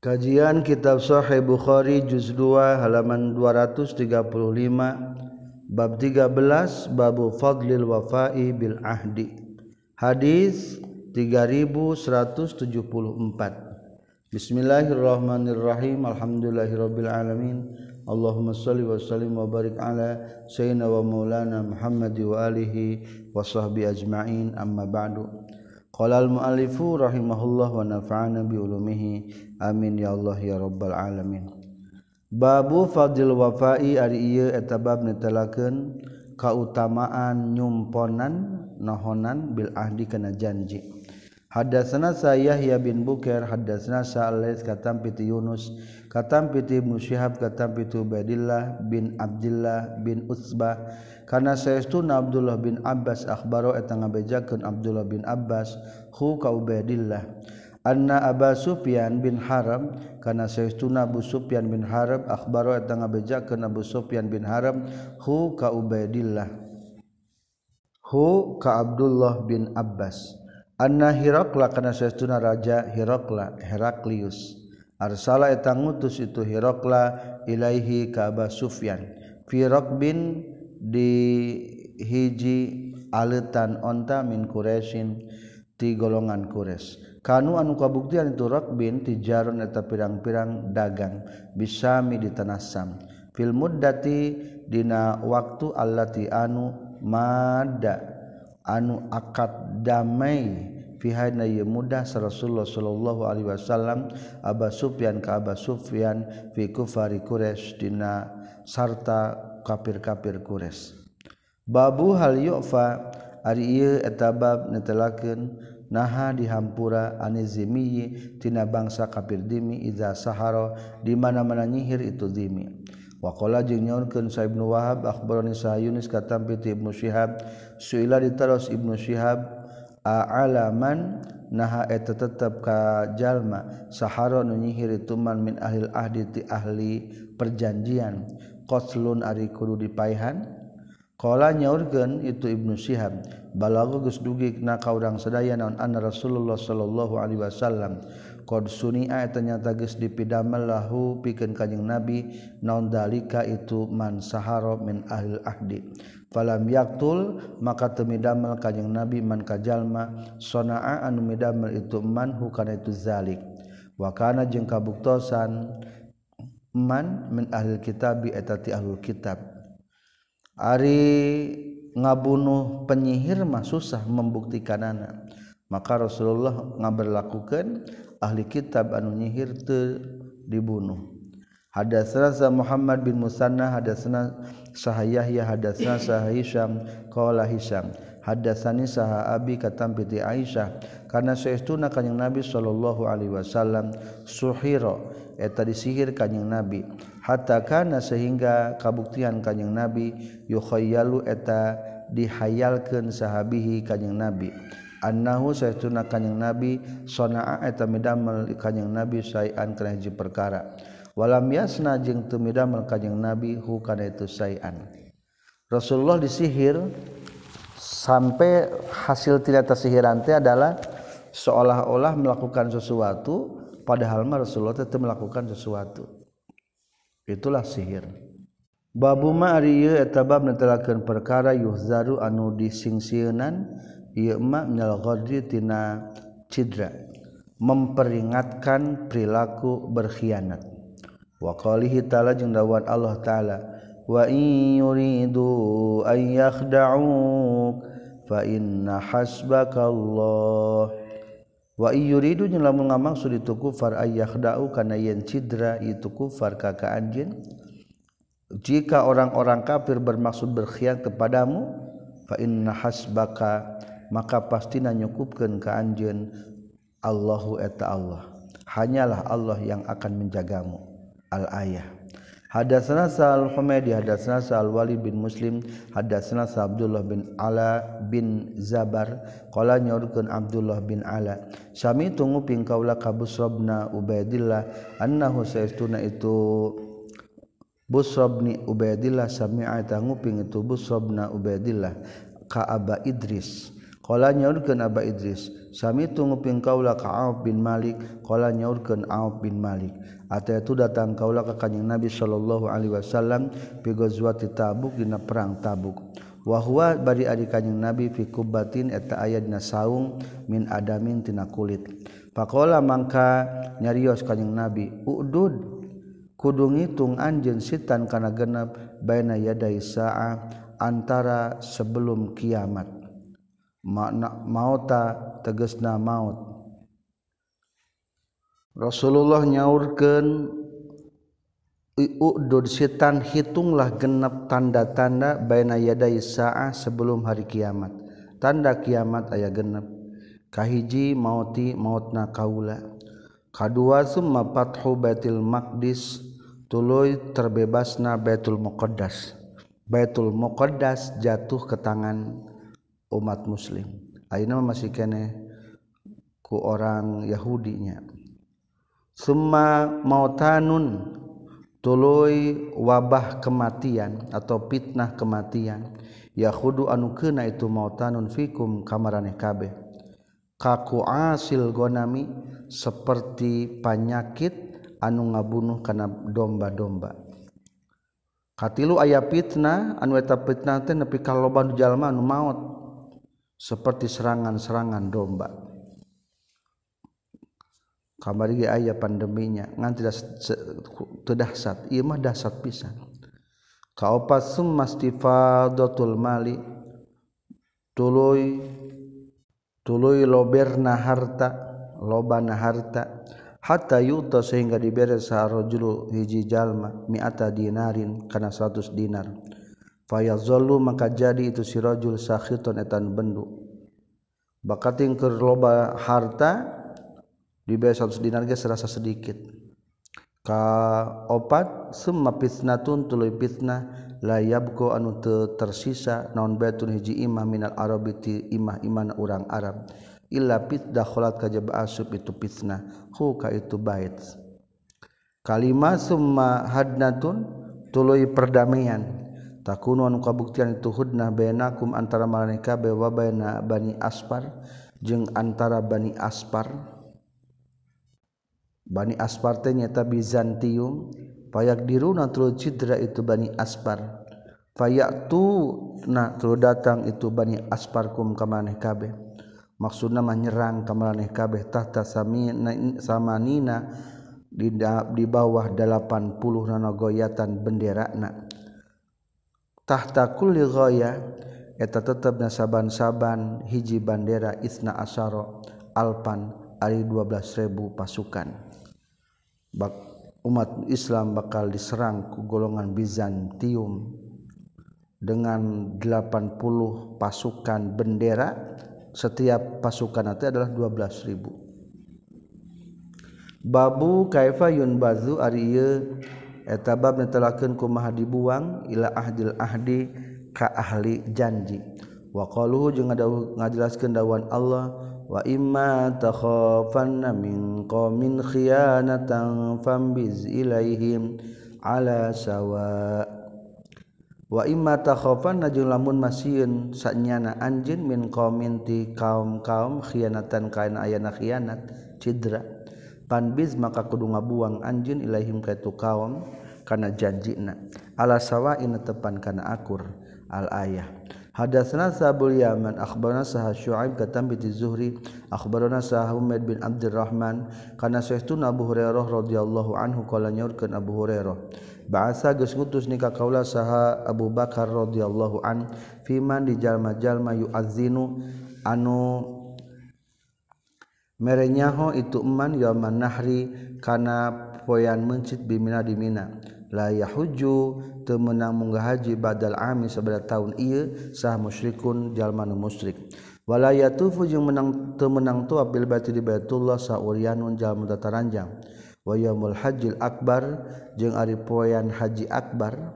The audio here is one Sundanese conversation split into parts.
Kajian Kitab Sahih Bukhari juz 2 halaman 235 bab 13 babu fadlil wafa'i bil ahdi. Hadis 3174. Bismillahirrahmanirrahim. Alhamdulillahirabbil alamin. Allahumma shalli wa sallim wa barik ala sayyidina wa maulana Muhammad wa alihi wa sahbi ajmain amma ba'du. Qalal mu'alifu rahimahullah wa nafa'ana bi ulumihi. Amin ya Allah ya rabbal alamin. Babu fadil wafai ari ieu eta bab netelakeun kautamaan nyumponan nahonan bil ahdi kana janji. Hadatsana Yahya bin Bukair hadatsana Sa'alais katam piti Yunus katam piti Musyahab katam piti Ubaidillah bin Abdullah bin Utsbah kana saestuna Abdullah bin Abbas akhbaro eta ngabejakeun Abdullah bin Abbas hu ka Anna Aba Sufyan bin Haram kana saestuna Abu Sufyan bin Haram akhbaro eta ngabejakeun Abu Sufyan bin Haram hu ka hu ka Abdullah bin Abbas. Anna Hirakla kana saestuna raja Hirakla Heraklius. Arsala eta ngutus itu Hirakla ilaihi ka Abu Sufyan. Bin di hiji aletan onta min Quresin ti golongan Qures kanu anu kabuktian itu rakbin ti jaron eta pirang-pirang dagang bisami di tanah Sam fil muddati dina waktu allati anu mada anu akad damai. Fihana ye mudah Rasulullah sallallahu alaihi wasallam Aba Sufyan ka Aba Sufyan fi kufari Quraisy dina sarta kafir-kafir Quraisy. babu hal yu'fa ari ieu eta bab netelakeun naha dihampura ane tina bangsa kafir dimi iza saharo di mana-mana nyihir itu dimi Wakola jeung nyaurkeun Sa Ibnu Wahab akhbarani Sa Yunus katam ti Ibnu Syihab suila ditaros Ibnu Syihab a'alaman naha eta tetep ka jalma sahara nu nyihir itu man min ahli ahdi ti ahli perjanjian. qtlun ari kudu dipaihan. Qala nyaurkeun itu Ibnu Syihab balago geus dugi na ka urang sadaya naon anna Rasulullah sallallahu alaihi wasallam qad sunia eta nyata geus dipidamel lahu pikeun kanjing Nabi naon dalika itu man sahara min ahli ahdi. Falam yaqtul maka temidamel kanjing Nabi man kajalma sonaa anu midamel itu man hukana itu zalik. Wa kana jeung kabuktosan man min ahli kitab eta ti ahlul kitab. Ari ngabunuh penyihir mah susah membuktikan anak maka Rasulullah ngaberlakukan ahli kitab anu nyihir teu dibunuh. Hadatsana Muhammad bin Musanna hadatsana Sah Yahya hadatsana Sah Hisham qala Hisham hadatsani Sah Abi katam piti Aisyah kana saestuna kanjing Nabi sallallahu alaihi wasallam suhira eta disihir kanyeng nabi. Hatta kana sehingga kabuktian kanyeng nabi yukhayyalu eta dihayalkeun sahabihi kanyeng nabi. Annahu saytuna kanyeng nabi sonaa eta midamel kanyeng nabi sayan kana hiji perkara. Walam yasna jeung teu midamel kanyeng nabi hu kana itu sayan. Rasulullah disihir sampai hasil tidak tersihiran teh adalah seolah-olah melakukan sesuatu padahal mah Rasulullah itu melakukan sesuatu. Itulah sihir. Babu ma ari ieu eta bab netelakeun perkara yuhzaru anu disingsieunan ieu ma minal ghadri tina cidra memperingatkan perilaku berkhianat. Wa qalihi ta'ala jeung dawuhan Allah taala wa in yuridu an yakhda'uk fa inna hasbakallah wa yuridu jeung lamun ngamaksud itu kufar ay yakhda'u kana yen cidra itu kufar ka ka anjeun. Jika orang-orang kafir bermaksud berkhianat kepadamu fa inna hasbaka maka pastina nyukupkeun ka anjeun. Allahu eta Allah. Hanyalah Allah yang akan menjagamu. Al-ayah Hadatsana Sa'al Humaydi, hadatsana Sa'al Walid bin Muslim hadatsana Sa Abdullah bin Ala bin Zabar. Qala nyorkeun Abdullah bin Ala sami tunguping kaula ka Busrabna Ubaidillah annahu saistuna itu Busrabni Ubaidillah sami'a tanguping itu Busrabna Ubaidillah ka Aba Idris. Qala nyorkeun Aba Idris Sami tungguping kaula ka Auf bin Malik qala nyaurkeun Auf bin Malik. Ata itu datang kaula ka kanjing Nabi sallallahu alaihi wasallam fi ghazwati Tabuk dina perang Tabuk. Wa huwa bari ari kanjing Nabi fi kubbatin eta aya dina saung min adamin tina kulit. Faqala mangka nyarios kanjing Nabi udud kudu ngitung anjeun sitan kana genep baina yadai sa'a antara sebelum kiamat. makna mauta tegesna maut Rasulullah nyaurkeun Udud sitan hitunglah genep tanda-tanda baina yadai sa'ah sebelum hari kiamat. Tanda kiamat aya genep. Kahiji mauti mautna kaula. Kadua summa fathu Baitul Maqdis tuluy terbebasna Baitul Muqaddas. Baitul Muqaddas jatuh ke tangan umat muslim. Ayeuna masih kene ku orang Yahudinya. Summa mautanun tuluy wabah kematian atau fitnah kematian. Yahudu anu kena itu mautanun fikum kamarane kabeh. Kaku asil gonami seperti penyakit anu ngabunuh kana domba-domba. Katilu aya fitnah anu eta fitnah teh nepi ka loba jalma anu maut. Seperti serangan-serangan domba. Kamar ayah pandeminya. Ngan tidak terdahsat iya mah dasat pisan. Kaopat sumastifadatul mali. Tuluy tuluy loberna harta lobana harta. Hatta yuta sehingga diberi sarojulu hiji jalma mi'ata dinarin kana 100 dinar fayazollu maka jadi itu sirajul sakhiton etan bendu. Bakating keur loba harta dibayar 100 dinar ge serasa sedikit. Ka opat summa fitnatun tuluy fitnah la yabqa anu tersisa naon baitun hiji imah minal arabi ti imah iman urang arab. Illa fit dakhalat kajab asub itu fitnah hu ka itu bait. Kalimah summa hadnatun tuluy perdamaian. takun anu kabuktian itu hudnah bainakum antara malaika be wa baina bani aspar. Jeung antara bani aspar. Bani aspar teh nyata Bizantium. Payak diruna tulu cidra itu Bani aspar. Payak tu na tulu datang itu Bani aspar kum kamaneh kabeh. Maksudna mah nyerang kamaneh kabeh. Tahta samina samanina di, di bawah 80 nanogoyatan benderana tahta kulli ghaya eta tetep nasaban-saban hiji bandera isna asyara alpan ari 12000 pasukan. Bak, umat Islam bakal diserang ku golongan Bizantium dengan 80 pasukan bendera. Setiap pasukan itu adalah 12.000 babu kaifa yunbazu ariye tabab telaken ku ma dibuang ila ahdil ahdi ka ahli janji. Waqaluhu jeung ngajelaskeun dawan Allah wa imma takhafanna min qaumin khiyanatan fambiz ilaihim ala sawa. Wa imma takhafanna jeung lamun masieun sanyana anjeun min qaumin ti kaum-kaum khianatan kaina ayana khianat cidra. Panbiz maka kudu ngabuang anjeun ilaihim ka itu kaum kana janjina ala sawain tepan kana akur al ayah. Hadatsna sabul yaman akhbarana sah syuaib katam bi zuhri akhbarana sah umaid bin abdurrahman kana sayyiduna abu hurairah radhiyallahu anhu qala nyaurkeun abu hurairah. Bahasa geus ngutus ni kaula saha Abu Bakar radhiyallahu an fiman di jalma-jalma yu'azzinu anu merenyaho itu eman yaman nahri kana poyan mencit bimina di Mina la yahuju teu meunang munggah haji badal ami sabada taun ieu sah musyrikun jalma nu musyrik. Wala yatufu jeung menang teu menang tuaf bil baiti di Baitullah saurianun jalma tataranjang wa yaumul hajjil akbar jeung ari poean haji akbar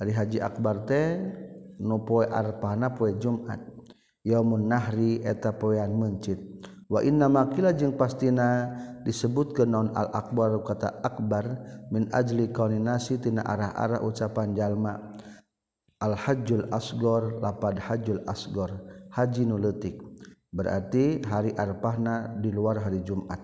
ari haji akbar teh nu poe arpana poe Jumat. Yaumun nahri eta poean mencit. wa inna makila jeung pastina disebut ke non al akbar kata akbar min ajli kauninasi tina arah-arah ucapan jalma. Al hajjul asgor lapad hajjul asgor haji nu leutik. Berarti hari arpahna di luar hari Jumat.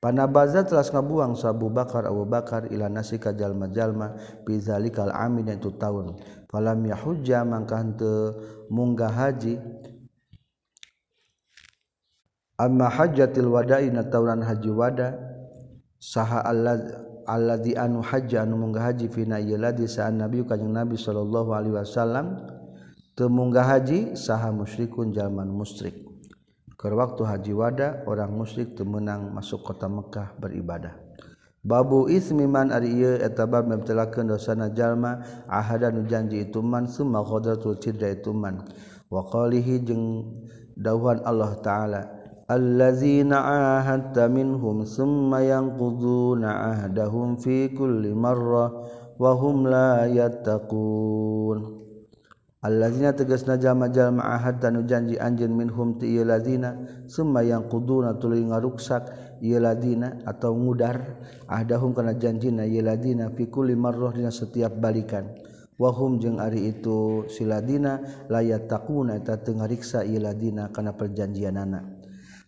Panabaza telah ngabuang Abu Bakar Abu Bakar ila nasi ka jalma-jalma fi zalikal amin itu tahun. Falam yahujja mangka henteu munggah haji amma hajjatil wada'i na tauran haji wada saha alladzi anu hajja anu munggah haji fina ieu ladi sa'an nabi kanjing nabi sallallahu alaihi wasallam. Teu munggah haji saha musyrikun jalman musyrik. Waktu haji wada orang musyrik temenang masuk kota Mekkah beribadah. Babu ismiman tababken dosana jalma dan janji ituman semuakhodarcida ituman. Waqalihi dawan Allah ta'ala allazina ahadta minhum summa yanquduna ahdahum fi kulli marrah wa hum la yattaqun allazina tegasna jalma-jalma ahad tanu janji anjeun minhum ti ieu lazina summa yanquduna tuluy ngaruksak ieu lazina atau ngudar ahdahum kana janjina ieu lazina setiap balikan. wahum jeung ari itu siladina layat takuna eta teu ngariksa ieu lazina kana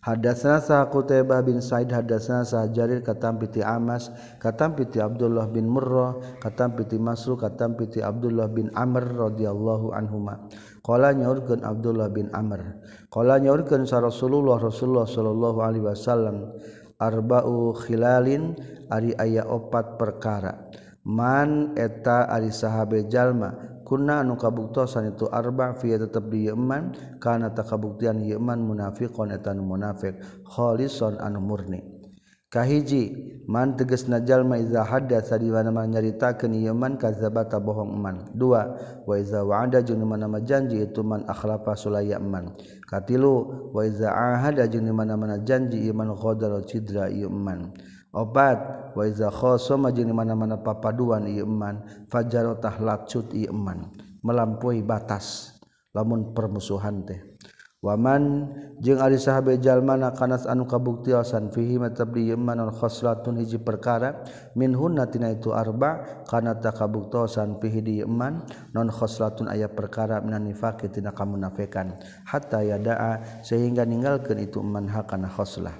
Hadatsana sa Qutaibah bin Sa'id hadatsana sa Jarir katam piti Amas katam piti Abdullah bin Murrah katam piti Masruq katam piti Abdullah bin Amr radhiyallahu anhuma. Qala nyaurkeun Abdullah bin Amr. Qala nyaurkeun sa Rasulullah Rasulullah sallallahu alaihi wasallam arba'u khilalin ari aya opat perkara. Man eta ari sahabe jalma kunna anu kabuktosan itu arba fi tetap di yeman tak kabuktian yeman munafiqon etan munafik kholison anu murni. Kahiji man teges najalma iza hadatsa di mana nyaritakeun ieu yeman kazabata bohong man dua wa iza wa'ada jeung mana nama janji itu man akhlafa sulaya man katilu wa iza ahada jeung mana-mana janji ieu man cidra ieu obat. Wazakhoji mana-mana papaduan Iman fajarotah lacut Iman melampaui batas lamun permusuhan teh. Waman jeung ari sahabatjal mana kanas anu kabuktiasan fihi matabmankhoslatun hiji perkara min hunnatina itu arba kana tak kabuktosan fihi di iman non khoslatun aya perkara minan nifaq tina kamunafikan. Hatta yadaa sehingga ninggalkeun itu man hakana khoslah.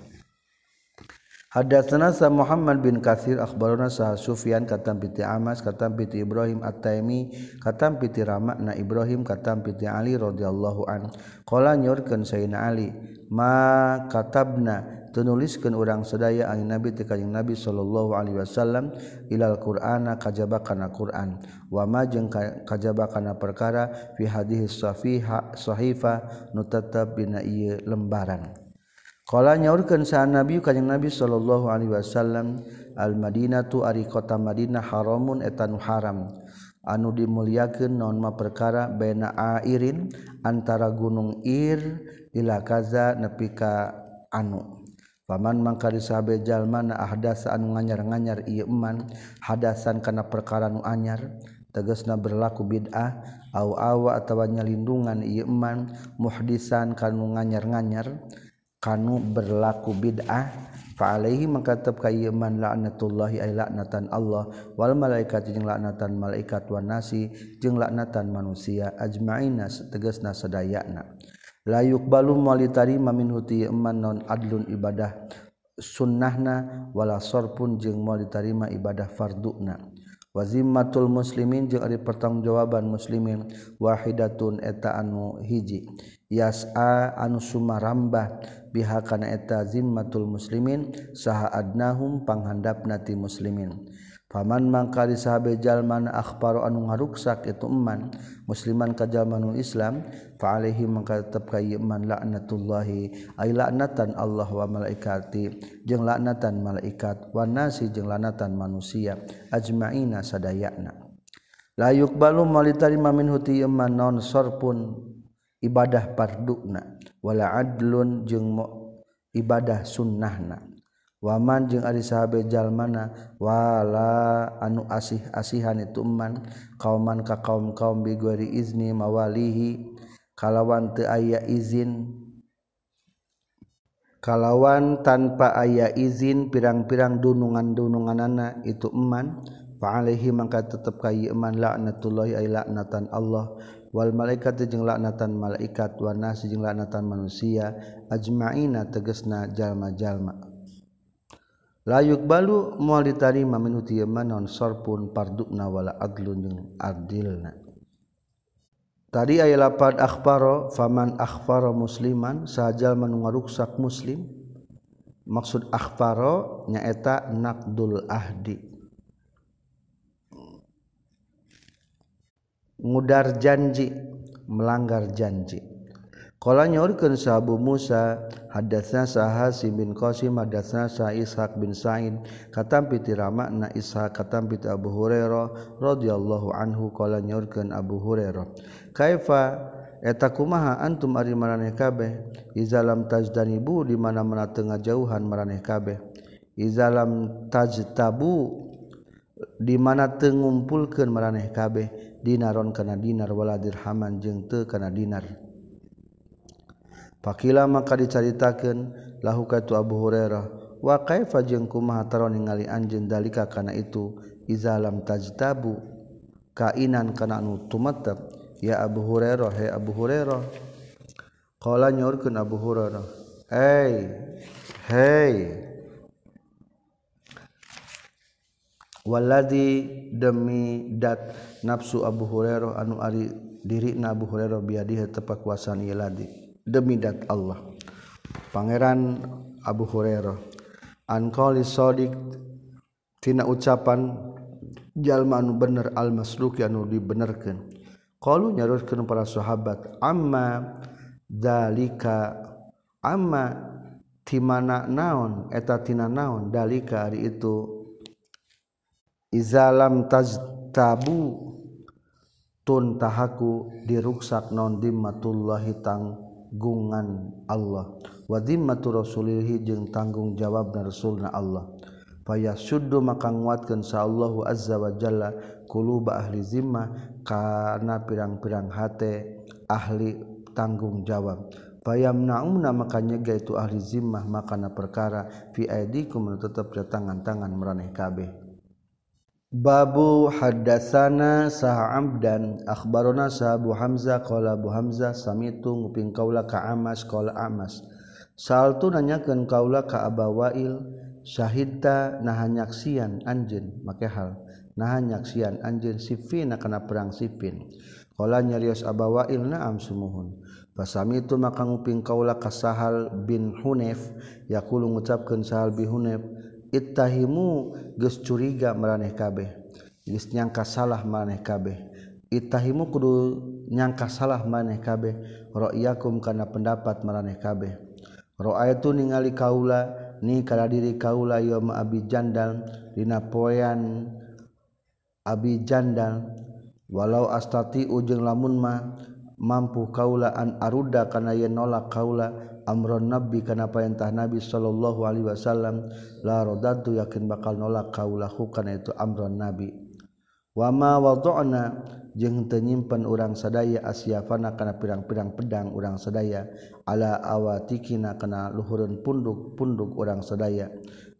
Hadatsana sa Muhammad bin Katsir akhbarana sa Sufyan katam piti Amas katam piti Ibrahim At-Taimi katam piti Rama na Ibrahim katam piti Ali radhiyallahu an. Qala nyorkeun Sayyidina Ali ma katabna? Tunuliskeun urang sadaya an Nabi ti kanjing Nabi sallallahu alaihi wasallam ilal Qur'ana kajaba kana Qur'an. Wa ma jeung kajaba kana perkara fi hadhihi safiha sahifa nu tetep dina ieu lembaran. Kala nyaurkeun saan Nabi kanjing Nabi sallallahu alaihi wasallam Al Madinah tu ari kota Madinah haramun eta nu haram. Anu dimuliakeun naon ma perkara baina airin antara gunung Ir ila kaza nepi ka anu. Paman mangkari sahabe jalma na ahdasa anu nganyar-nganyar ieu eman hadasan kana perkara nu anyar tegasna berlaku bid'ah au awa atawa nyalindungan ieu eman muhdisan kanu nganyar-nganyar kanu berlaku bid'ah Faaihi mengkatap kayman laknatullahi ay laknatan Allah wal malaikat jeung laknatan malaikat wan nasi jeung laknatan manusia ajmaina tegasna sadayana la yuqbalu malitarima min huti man non adlun ibadah sunnahna wala sorpun jeung malitarima ibadah farduna. wazimatul muslimin jeung ari pertanggungjawaban muslimin wahidatun eta anu hiji. Yas'a anu sumarambah biha kana eta zimmatul muslimin saha adnahum panghandapna ti muslimin. Paman mangkali disabe jalman akhbaru anu ngaruksak itu eman. Musliman ka jalmanul Islam fa alaihi mangka tetep ka iman laknatullahi. Ay laknatan Allah wa malaikati jeung laknatan malaikat wa nasi jeung laknatan manusia. Ajmaina sadayana la yuqbalu malitarima min huti iman non sarpun? Ibadah pardukna. Wala adlun jeung ibadah sunnahna. waman jeung ari sahabe jalmana wala anu asih-asihan itu man kauman ka kaum kaum bigori izni mawalihi kalawan teu aya izin kalawan tanpa aya izin pirang-pirang dunungan-dununganana itu eman fa fa'alaihi maka tetap kayi eman laknatullahi ay laknatan Allah wal malaikat jeung laknatan malaikat wa nas jeung laknatan manusia ajmaina tegesna jalma-jalma. layuk balu mual ditarima min ti non sorpun pardukna wala adlun jeung adilna. Tadi aya lapad akhbaro faman akhbaro musliman sajal man ngaruksak muslim. Maksud akhbaro nyaeta naqdul ahdi. Ngudar janji melanggar janji. Kala nyaurkeun sa Abu Musa hadatsna Hasim bin Qasim hadatsna sa Ishaq bin Sa'id. Katampi ti Ramana Ishaq katampi ti Abu Hurairah radhiyallahu anhu kala nyaurkeun Abu Hurairah. Kaifa? Eta kumaha antum ari maraneh kabeh? Izalam tajdanibu di mana-mana tengah jauhan maraneh kabeh. Izalam tajtabu di mana tengumpulkeun maraneh kabeh? Dinaron kana dinar wala dirhaman jeung teu kana dinar. Pakila maka dicaritakan lahuka tu Abu Hurairah. Wa kaifa jeung kumaha taron ningali anjeun dalika kana itu iza lam tajtabu kainan kana anu tumetep ya Abu Hurairah he Abu Hurairah. Qala nyaurkeun Abu Hurairah. Hey, hey. Waladi demi dat nafsu Abu Hurairah anu ari diri na Abu Hurairah biadihi tepat kuasaan ieu ladi. demi dat Allah. Pangeran Abu Hurairah anqali sadiq tina ucapan jalma anu bener al masruq anu dibenerkeun qalu nyarutkeun para sahabat amma dalika amma timana naon eta tina naon dalika ari itu? Izalam tajtabu tun tahaku diruksak non dimmatullahi tang gungan Allah. Wadimatu rasulihi jeung tanggung jawab dan Rasulna Allah. Faya Sudo maka nguatkan Allahu azza wa jalla kuluba ahli zimmah karena pirang-pirang hate ahli tanggung jawab. Payam naumna maka nyegah itu ahli zimmah makana perkara fi aidikum tetap di tangan-tangan meraneh kabeh. Babu hadasana saham dan akbarona sahabu Hamzah qala Abu Hamzah samitu nguping kaula ka Amas qala Amas. Saltu nanyakeun kaula ka Abawail syahidta naha nyaksian anjeun. Make hal naha nyaksian anjeun sifina kana perang sifin. Qala nyarios Abawail na'am sumuhun. Pasami itu maka nguping kaula ka Sahal bin Hunef yaqulu ngucapkeun Sahal bin Hunef. ittahimu geus curiga maraneh kabeh geus nyangka salah maneh kabeh. Ittahimu kudu nyangka salah maneh kabeh ra'yakum kana pendapat maraneh kabeh. Ra'aitu ningali kaula ni kana diri kaula yauma abi jandal dina poean abi jandal. Walau astati ujung lamun mah mampu kaulaan aruda kana yen nolak kaula amron nabi kana perintah nabi sallallahu alaihi wasallam la radatu yakin bakal nolak kaulahu kana itu amron nabi. Wama wada'na jeung teu nyimpen urang sadaya asyafana kana pirang-pirang pedang urang sadaya ala awatikina kana luhureun punduk-punduk urang sadaya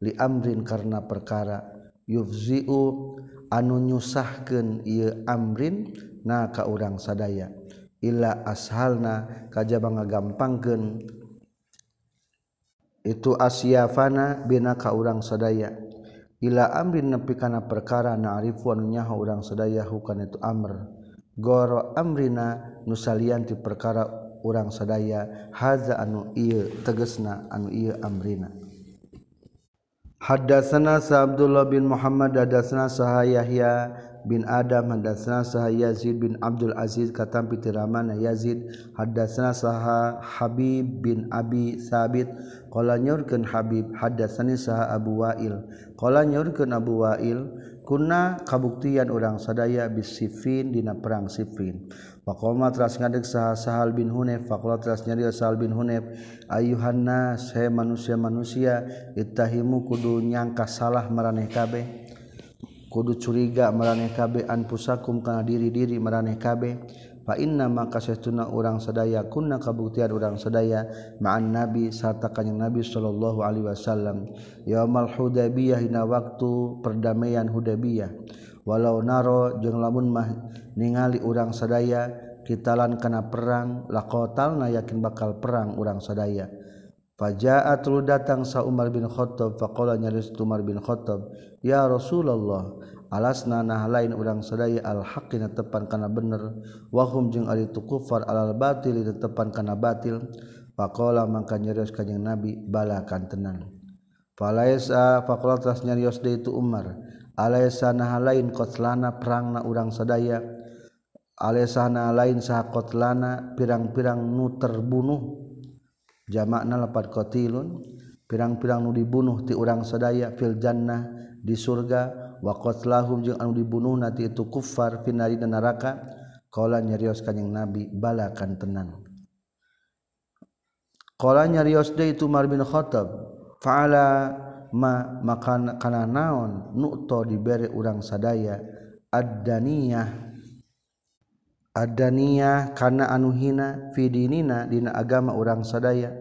li amrin karena perkara. Yufziu anu nyusahkeun ieu amrin na ka urang sadaya. illa ashalna kajaba ngagampangkeun. Itu asyafana bina ka urang sadaya. Ila amrin nepi kana perkara na'rifu anu nyaho urang sadaya hukan itu amr. Goro amrina nusalian ti perkara urang sadaya haza anu ieu tegesna anu ieu amrina. Hadatsana Sa Abdullah bin Muhammad hadatsana Sa Yahya bin Adam hadatsana saha Yazid bin Abdul Aziz katam pitiraman Yazid hadatsana saha Habib bin Abi Sabit qala nyaurkeun Habib hadasani saha Abu Wail qala nyaurkeun Abu Wail kunna kabuktian urang sadaya bis bisifin dina perang Sifin. Pakoma teras ngadek saha Sahal bin Hunayf faqala teras nyari Sahal bin Hunayf ayuhanna saya manusia-manusia ittahimu kudu nyangka salah maraneh kabeh. kudu curiga meraneh kabean pusakum kana diri-diri meraneh kabeh fa inna maka setuna urang sadaya kunna kabuktian urang sadaya ma'an nabi sarta kanjing nabi sallallahu alaihi wasallam. Yaumal hudaybiyah dina waktu perdamaian hudaybiyah. Walau naro jeung lamun mah ningali urang sadaya kitalan kana perang laqatalna yakin bakal perang urang sadaya. Fajaat lu datang sa Umar bin Khattab faqala nyaris Umar bin Khattab ya Rasulullah alasna nah lain urang sadaya al-haqqina tepan kana bener. Wahum jeung ari kufar alal batil tepan kana batil. Faqala mangka nyarios kanjing nabi bala kantenan falaisa faqala tras nyarios deui itu umar alaisa nah lain qatlana perangna urang sadaya. Alaisa nah lain saha qatlana pirang-pirang nu terbunuh. Jamakna lapat qatilun pirang-pirang nu dibunuh ti urang sadaya fil jannah. di surga waqtlahum jeung anu dibunuh nanti itu kufar finari dan neraka. Qala nyarios kanjing nabi balakan tenan. Qala nyarios deui itu Umar bin Khattab fa'ala ma makan kana naon nu'ta dibere urang sadaya ad-daniyah. Ad-daniyah kana anu hina fi dinina dina agama urang sadaya.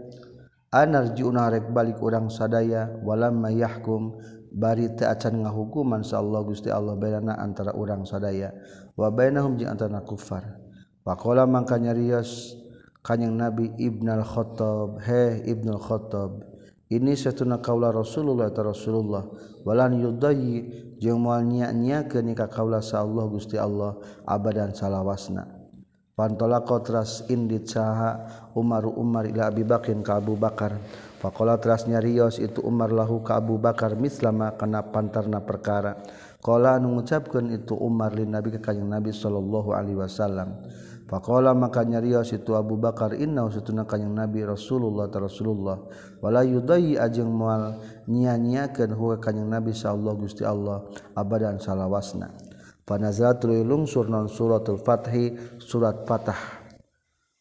Anarjiuna rek balik urang sadaya walam mayahkum bari teu acan ngahukuman sa Allah Gusti Allah bainana antara urang sadaya wa bainahum jeung antara kufar. Faqala mangka nyarios kanjing Nabi Ibnu khattab he Ibnu khattab ini satuna kaula Rasulullah ta Rasulullah walan yudayyi jeung moal nya-nya ka kaula sa Allah Gusti Allah abadan salawasna. Pantolako teras indit saha Umar Umar ila Abi bakin ka Abu Bakar. Pakola terasnya Rios itu Umar lahu ka Abu Bakar mislama kana pantarna perkara. Kala anu ngucapkeun itu Umar lin Nabi ka Kanjeng Nabi sallallahu alaihi wasallam. Pakola maka nyarios itu Abu Bakar innau satuna kanjeng Nabi Rasulullah ta Rasulullah wala yudai ajeng moal nyia-nyiakeun huwa kanjeng Nabi sallallahu Gusti Allah abadan salawasna. Panazalatul lungsur non suratul Fathi surat Fatah.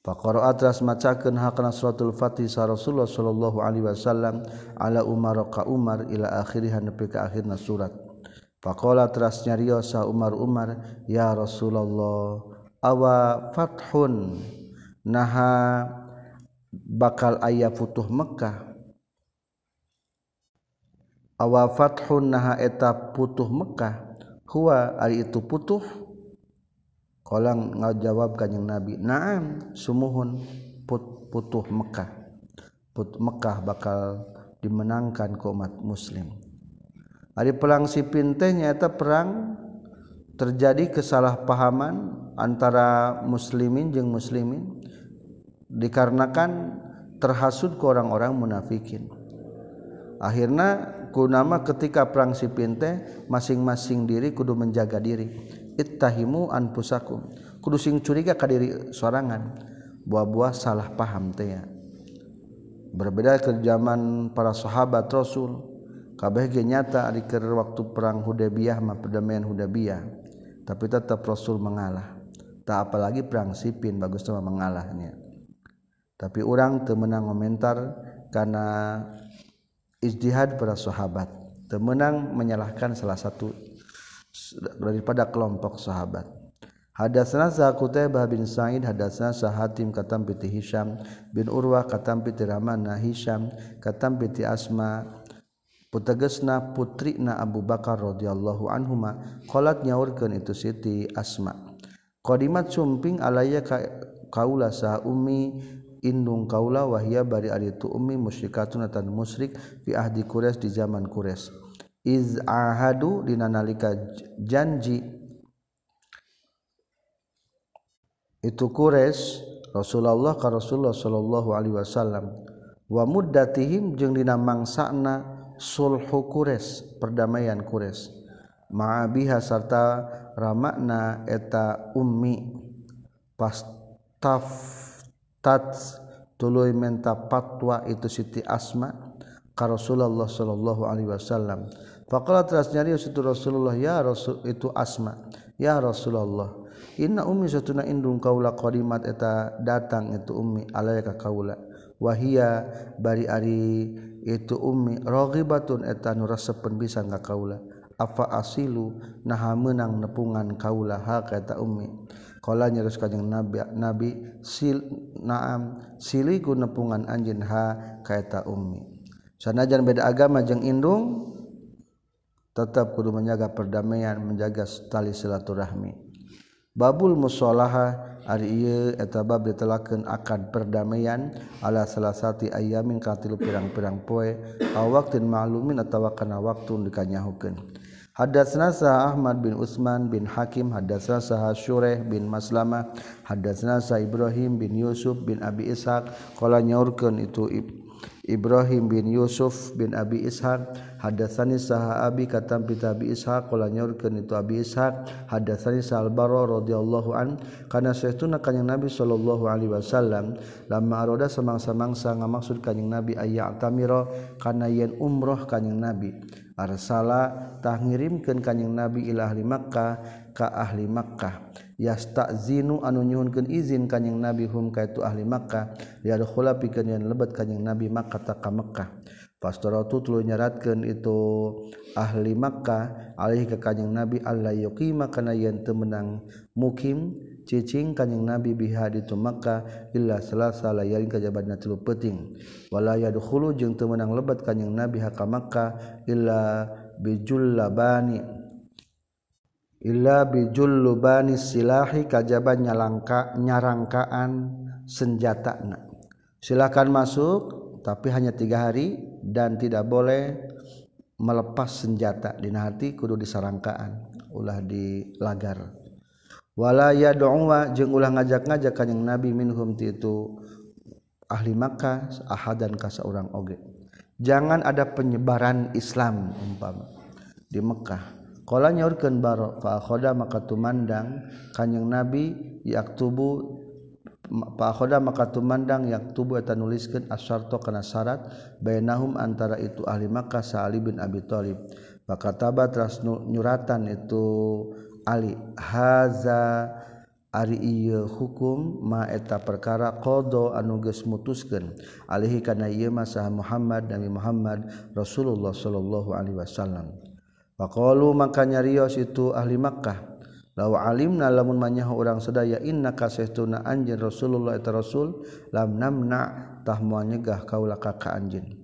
Faqara atras macakeun hakana suratul fatih sa Rasulullah sallallahu alaihi wasallam ala Umar ka Umar ila akhirih nepi ka akhirna surat. Faqala atras nyarios sa Umar Umar ya Rasulullah awa fathun? Naha bakal aya futuh Mekkah awa fathun? Naha eta putuh Mekkah huwa ari itu putuh kolang ngajawab kanjing Nabi naam sumuhun put, putuh Mekkah put Mekkah bakal dimenangkan ke umat muslim. Ari perang sipin teh nyata perang terjadi kesalahpahaman antara muslimin jeung muslimin dikarenakan terhasut ke orang-orang munafikin. Akhirnya ku nama ketika perang sipin teh masing-masing diri kudu menjaga diri ittahimu anfusakum. Kudu sing curiga ka diri sorangan buah-buah salah paham teh ya. Berbeda ke zaman para sahabat Rasul kabeh ge nyata di waktu perang Hudaybiyah mah perdamaian Hudaybiyah. Tapi tetap Rasul mengalah. Tak apalagi perang sipin bagus sama mengalahnya. Tapi orang temenang komentar karena ijtihad para sahabat. Temenang menyalahkan salah satu daripada kelompok sahabat. Hadatsana Zakutaybah bin Sa'id hadatsana Sahatim katam piti Hisham bin Urwah katam piti Ramana Hisham katam piti Asma putegesna putrina Abu Bakar radhiyallahu anhuma qalat nyaurkeun itu Siti Asma. Qadimat sumping alaya ka, kaula sa ummi indung kaula wahia bari ari tu ummi musyrikatun tan musyrik fi ahdi Quraisy di zaman Quraisy. iz ahadu dina nalika janji. Itu kures Rasulullah ka Rasulullah sallallahu alaihi wasallam. Wa muddatihim jeung dina mangsana sulhu kures perdamaian kures ma'abiha sarta ramakna eta ummi. Pastaf tat tuluy menta patwa itu Siti Asma ka Rasulullah sallallahu alaihi wasallam. Faqala teras nyarius itu Rasulullah ya Rasul itu Asma. Ya Rasulullah. Inna ummi satuna indung kaula qadimat eta datang itu ummi alaika kaula. Wahia bari ari itu ummi raghibatun eta nu rasepeun bisa ka kaula. Afa asilu naha meunang nepungan kaula ha eta ummi. Kala nyarus kanjing Nabi Nabi sil naam siliku nepungan anjeun ha ka eta ummi. Sanajan beda agama jeung indung tetap kudu menjaga perdamaian menjaga tali silaturahmi. Babul musolaha ari ieu eta bab ditelakeun akad perdamaian ala salasati ayamin katilu pirang-pirang poe awaktin ma'lumin atawa kana waktu dikanyahukeun. Hadatsna sah Ahmad bin Utsman bin Hakim hadatsna sah Syureh bin Maslama, hadatsna sah Ibrahim bin Yusuf bin Abi Ishaq qala nyaurkeun itu Ibrahim bin Yusuf bin Abi Ishaq hadatsani saha Abi katam bi Abi Ishaq qala nyaurkeun itu Abi Ishaq. Hadatsani Salbaro radhiyallahu an kana saytuna kanjing Nabi sallallahu alaihi wasallam lama aroda samangsa-mangsa ngamaksud kanjing Nabi ayya tamira kana yen umroh kanjing Nabi. Arsala tah ngirimkeun kanjing Nabi ila ahli Makkah ka ahli Makkah. Yastazinu anu nyuhunkeun izin kanjing Nabi hum ka itu ahli Makkah liadkhula pikeun yen lebet kanjing Nabi Makkah ta ka Makkah Pastoratu tuluy nyaratkeun itu ahli Makkah alih ka kanjing Nabi Allah yuqima kana yen teu menang mukim cicing kanjing Nabi biha di tu Makkah illa selasa layalin kajabadna tilu peuting. Wala yadkhulu jeung teu menang lebet kanjing Nabi ha ka Makkah illa bijul labani Illa bijul lubani silahi kajaban nyalangka nyarangkaan senjata. Silakan masuk tapi hanya tiga hari dan tidak boleh melepas senjata di hati kudu disarangkaan ulah di lagar. Wala ya doa jeung ulah ngajak-ngajak kanjing Nabi minhum ti itu ahli Makkah ahadan ka seorang oge. Jangan ada penyebaran Islam umpama di Mekah nyaurkan baro fakhoda maka tumandang kanyeng nabi yak tubuh pakhoda maka tumandang yang tubuh eta nuliskeun asarto kana syarat bainahum antara itu ahli Makkah sa Ali bin Abi Thalib. Maka tabat teras nyuratan itu Ali haza ari ieu hukum ma eta perkara qada anu geus mutuskeun alihi kana ieu masa Muhammad Nabi Muhammad Rasulullah sallallahu alaihi wasallam Pakolu maka nyarios itu ahli Makkah. Law alimna lamun manyahu urang sedaya inna kasehtuna anjeun Rasulullah eta Rasul lam namna tah moal nyegah kaula ka ka anjeun.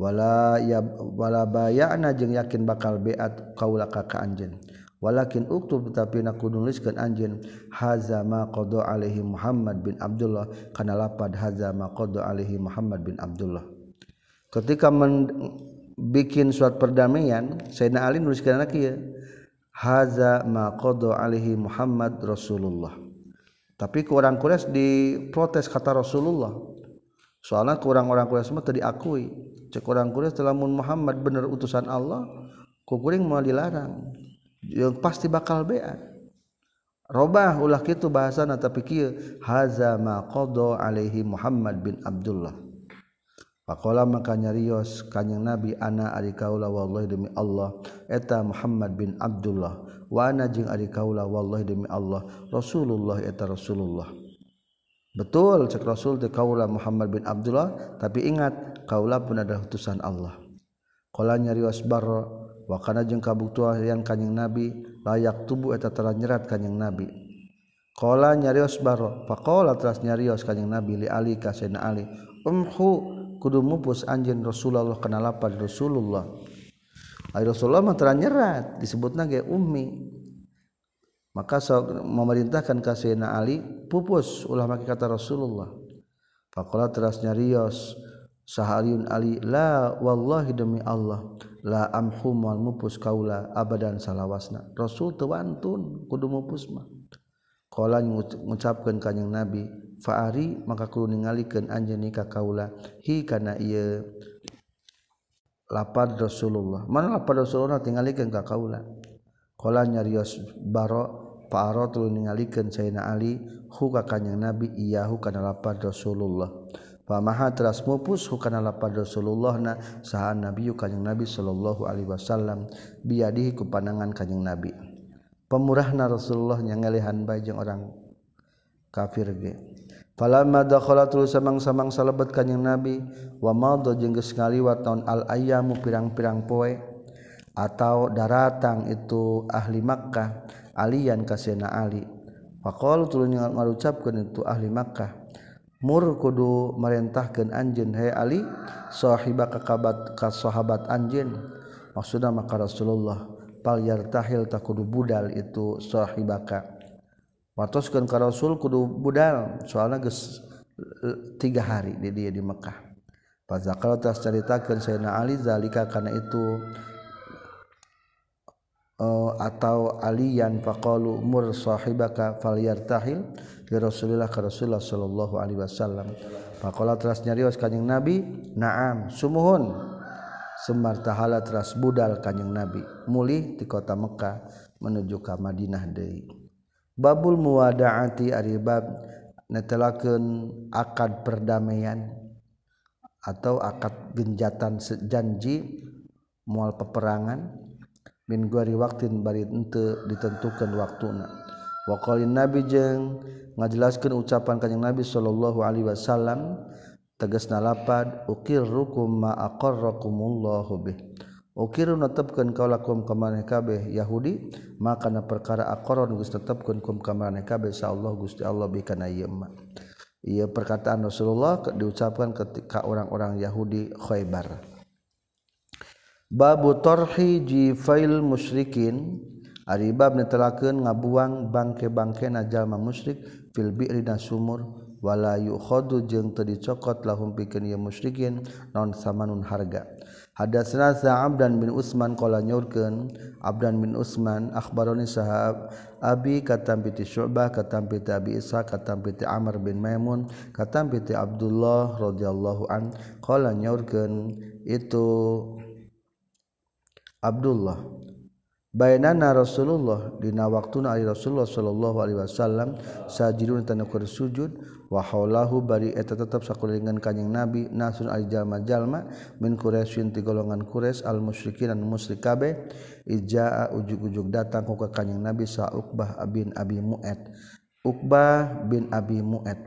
Wala ya wala bayana jeung yakin bakal beat kaula ka ka anjeun. Walakin uktub tapi nak nuliskeun anjeun haza ma qada alaihi Muhammad bin Abdullah kana lapad haza ma qada alaihi Muhammad bin Abdullah. Ketika men bikin suat perdamaian Sayyidina Ali nuliskan lagi ya haza ma qada alaihi Muhammad Rasulullah. Tapi ke orang Quraisy diprotes kata Rasulullah. Soalnya ke orang-orang Quraisy mah tadi diakui cek orang Quraisy lamun Muhammad bener utusan Allah ku kuring mau dilarang. Yang pasti bakal beat. Robah ulah kitu bahasana tapi kieu haza ma qada alaihi Muhammad bin Abdullah Pakola maka nyarios kanyang Nabi ana ari kaula wallahi demi Allah eta Muhammad bin Abdullah wa ana jeung ari kaula wallahi demi Allah Rasulullah eta Rasulullah. Betul cek Rasul teh kaula Muhammad bin Abdullah tapi ingat kaula pun ada utusan Allah. Qala nyarios Barra wa kana jeung kabuktuan kanjing Nabi layak tubuh eta telah nyerat kanjing Nabi. Qala nyarios Barra faqala telah nyarios kanjing Nabi li Ali ka Ali. Umhu kudu mupus anjeun Rasulullah kenal apa Rasulullah. Ay Rasulullah mah nyerat disebutna ge ummi. Maka sok memerintahkan ka Sayyidina Ali pupus ulah make kata Rasulullah. Faqala teras nyarios sahaliun Ali la wallahi demi Allah la amhum wal mupus kaula abadan salawasna. Rasul teu wantun kudu mupus mah. Qala ngucapkeun kanjing Nabi Faari maka ku ningalikeun anjeun nikah kaula hi kana ieu lapad Rasulullah. Mana lapad Rasulullah tingalikeun ka kaula qala nyarios baro Fa'aro tulu ningalikeun Sayyidina Ali. Hu ka kanjing Nabi iyahu kana lapad Rasulullah. Pamaha teras mupus hukana lapad Rasulullah na saha Nabi kanjing Nabi sallallahu alaihi wasallam. Biadihi ku pandangan Nabi. Pemurahna Rasulullah nyangelihan bae jeung orang kafir ge. Falamma dakhala tuluy samang-samang salebet kanjing Nabi wa madha jeung geus ngaliwat taun al ayyamu pirang-pirang poe atau daratang itu ahli Makkah alian ka Sayyidina Ali. Faqalu tuluy ngarucapkeun itu ahli Makkah mur kudu merentahkeun anjeun he Ali sahiba kakabat ka sahabat anjeun maksudna maka Rasulullah pal yartahil takudu budal itu sahibaka watoskan ke Rasul kudu budal soalnya geus e, tiga hari di dia di Mekah. Fazakal tas ceritakan Sayyidina Ali zalika karena itu uh, atau aliyan faqalu mur sahibaka falyartahil li Rasulillah ka Rasulullah sallallahu alaihi wasallam. Faqala teras nyarios kanjing Nabi, "Na'am, sumuhun." Semartahala teras budal kanjing Nabi, mulih di kota Mekah menuju ke Madinah deui. babul muwadaati ari bab netelakeun akad perdamaian atau akad genjatan sejanji mual peperangan min guari waktin bari ente ditentukan waktuna. Wa qalin nabi jeung ngajelaskeun ucapan kanjeng nabi sallallahu alaihi wasallam tegasna lapad ukirrukum ma aqarrakumullahu bih. Ukiru netepkeun kaulakum kamarane kabeh Yahudi maka na perkara aqron geus netepkeun kum kamarane kabeh Allah Gusti Allah bi kana ieu Ieu perkataan Rasulullah diucapkan ketika orang-orang Yahudi Khaybar. Babu tarhi jifail musyrikin ari bab netelakeun ngabuang bangke-bangke najalma musyrik fil bi'ri sumur wala yukhadu jeung teu dicokot lahum pikeun ieu musyrikin non samanun harga. Hadatsna Sa'abdan bin Utsman qala nyaurkeun Abdan bin Utsman akhbaroni sahab Abi katam piti Syu'bah katam piti Abi Isa katam piti Amr bin Maimun katam piti Abdullah radhiyallahu an. Qala nyaurkeun itu Abdullah. Bainana Rasulullah dina waktuna ali Rasulullah sallallahu alaihi wasallam sajidun tanu sujud wahalahu bari eta tetap sakulingan kanyeng nabi nasun alijallma jalma min quraisyin ti golongan kures al musyrikin dan musyrik kabeh ijaa ujug-ujug datang ku ka kanjing nabi sa Uqbah bin Abi Mu'ad. Uqbah bin Abi Mu'ad.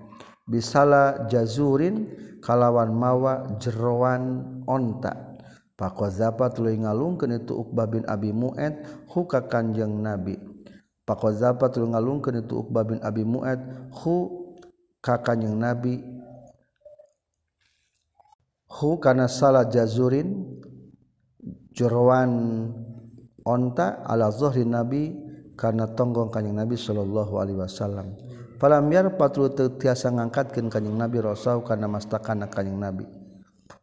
Bisala jazurin kalawan mawa jeroan onta. Pakozapa tuluy ngalungkeun itu Uqbah bin Abi Mu'ad huka kanjeng Nabi. Pakozapa tuluy ngalungkeun itu Uqbah bin Abi Mu'ad hu ka kanjeng nabi. Hu kana salah jazurin jurwan onta ala zuhri nabi karena tonggong kanjeng nabi sallallahu alaihi wasallam. Falam yar patru tiasa ngangkatkeun kanjeng nabi rasau kana mastakana kanjeng nabi.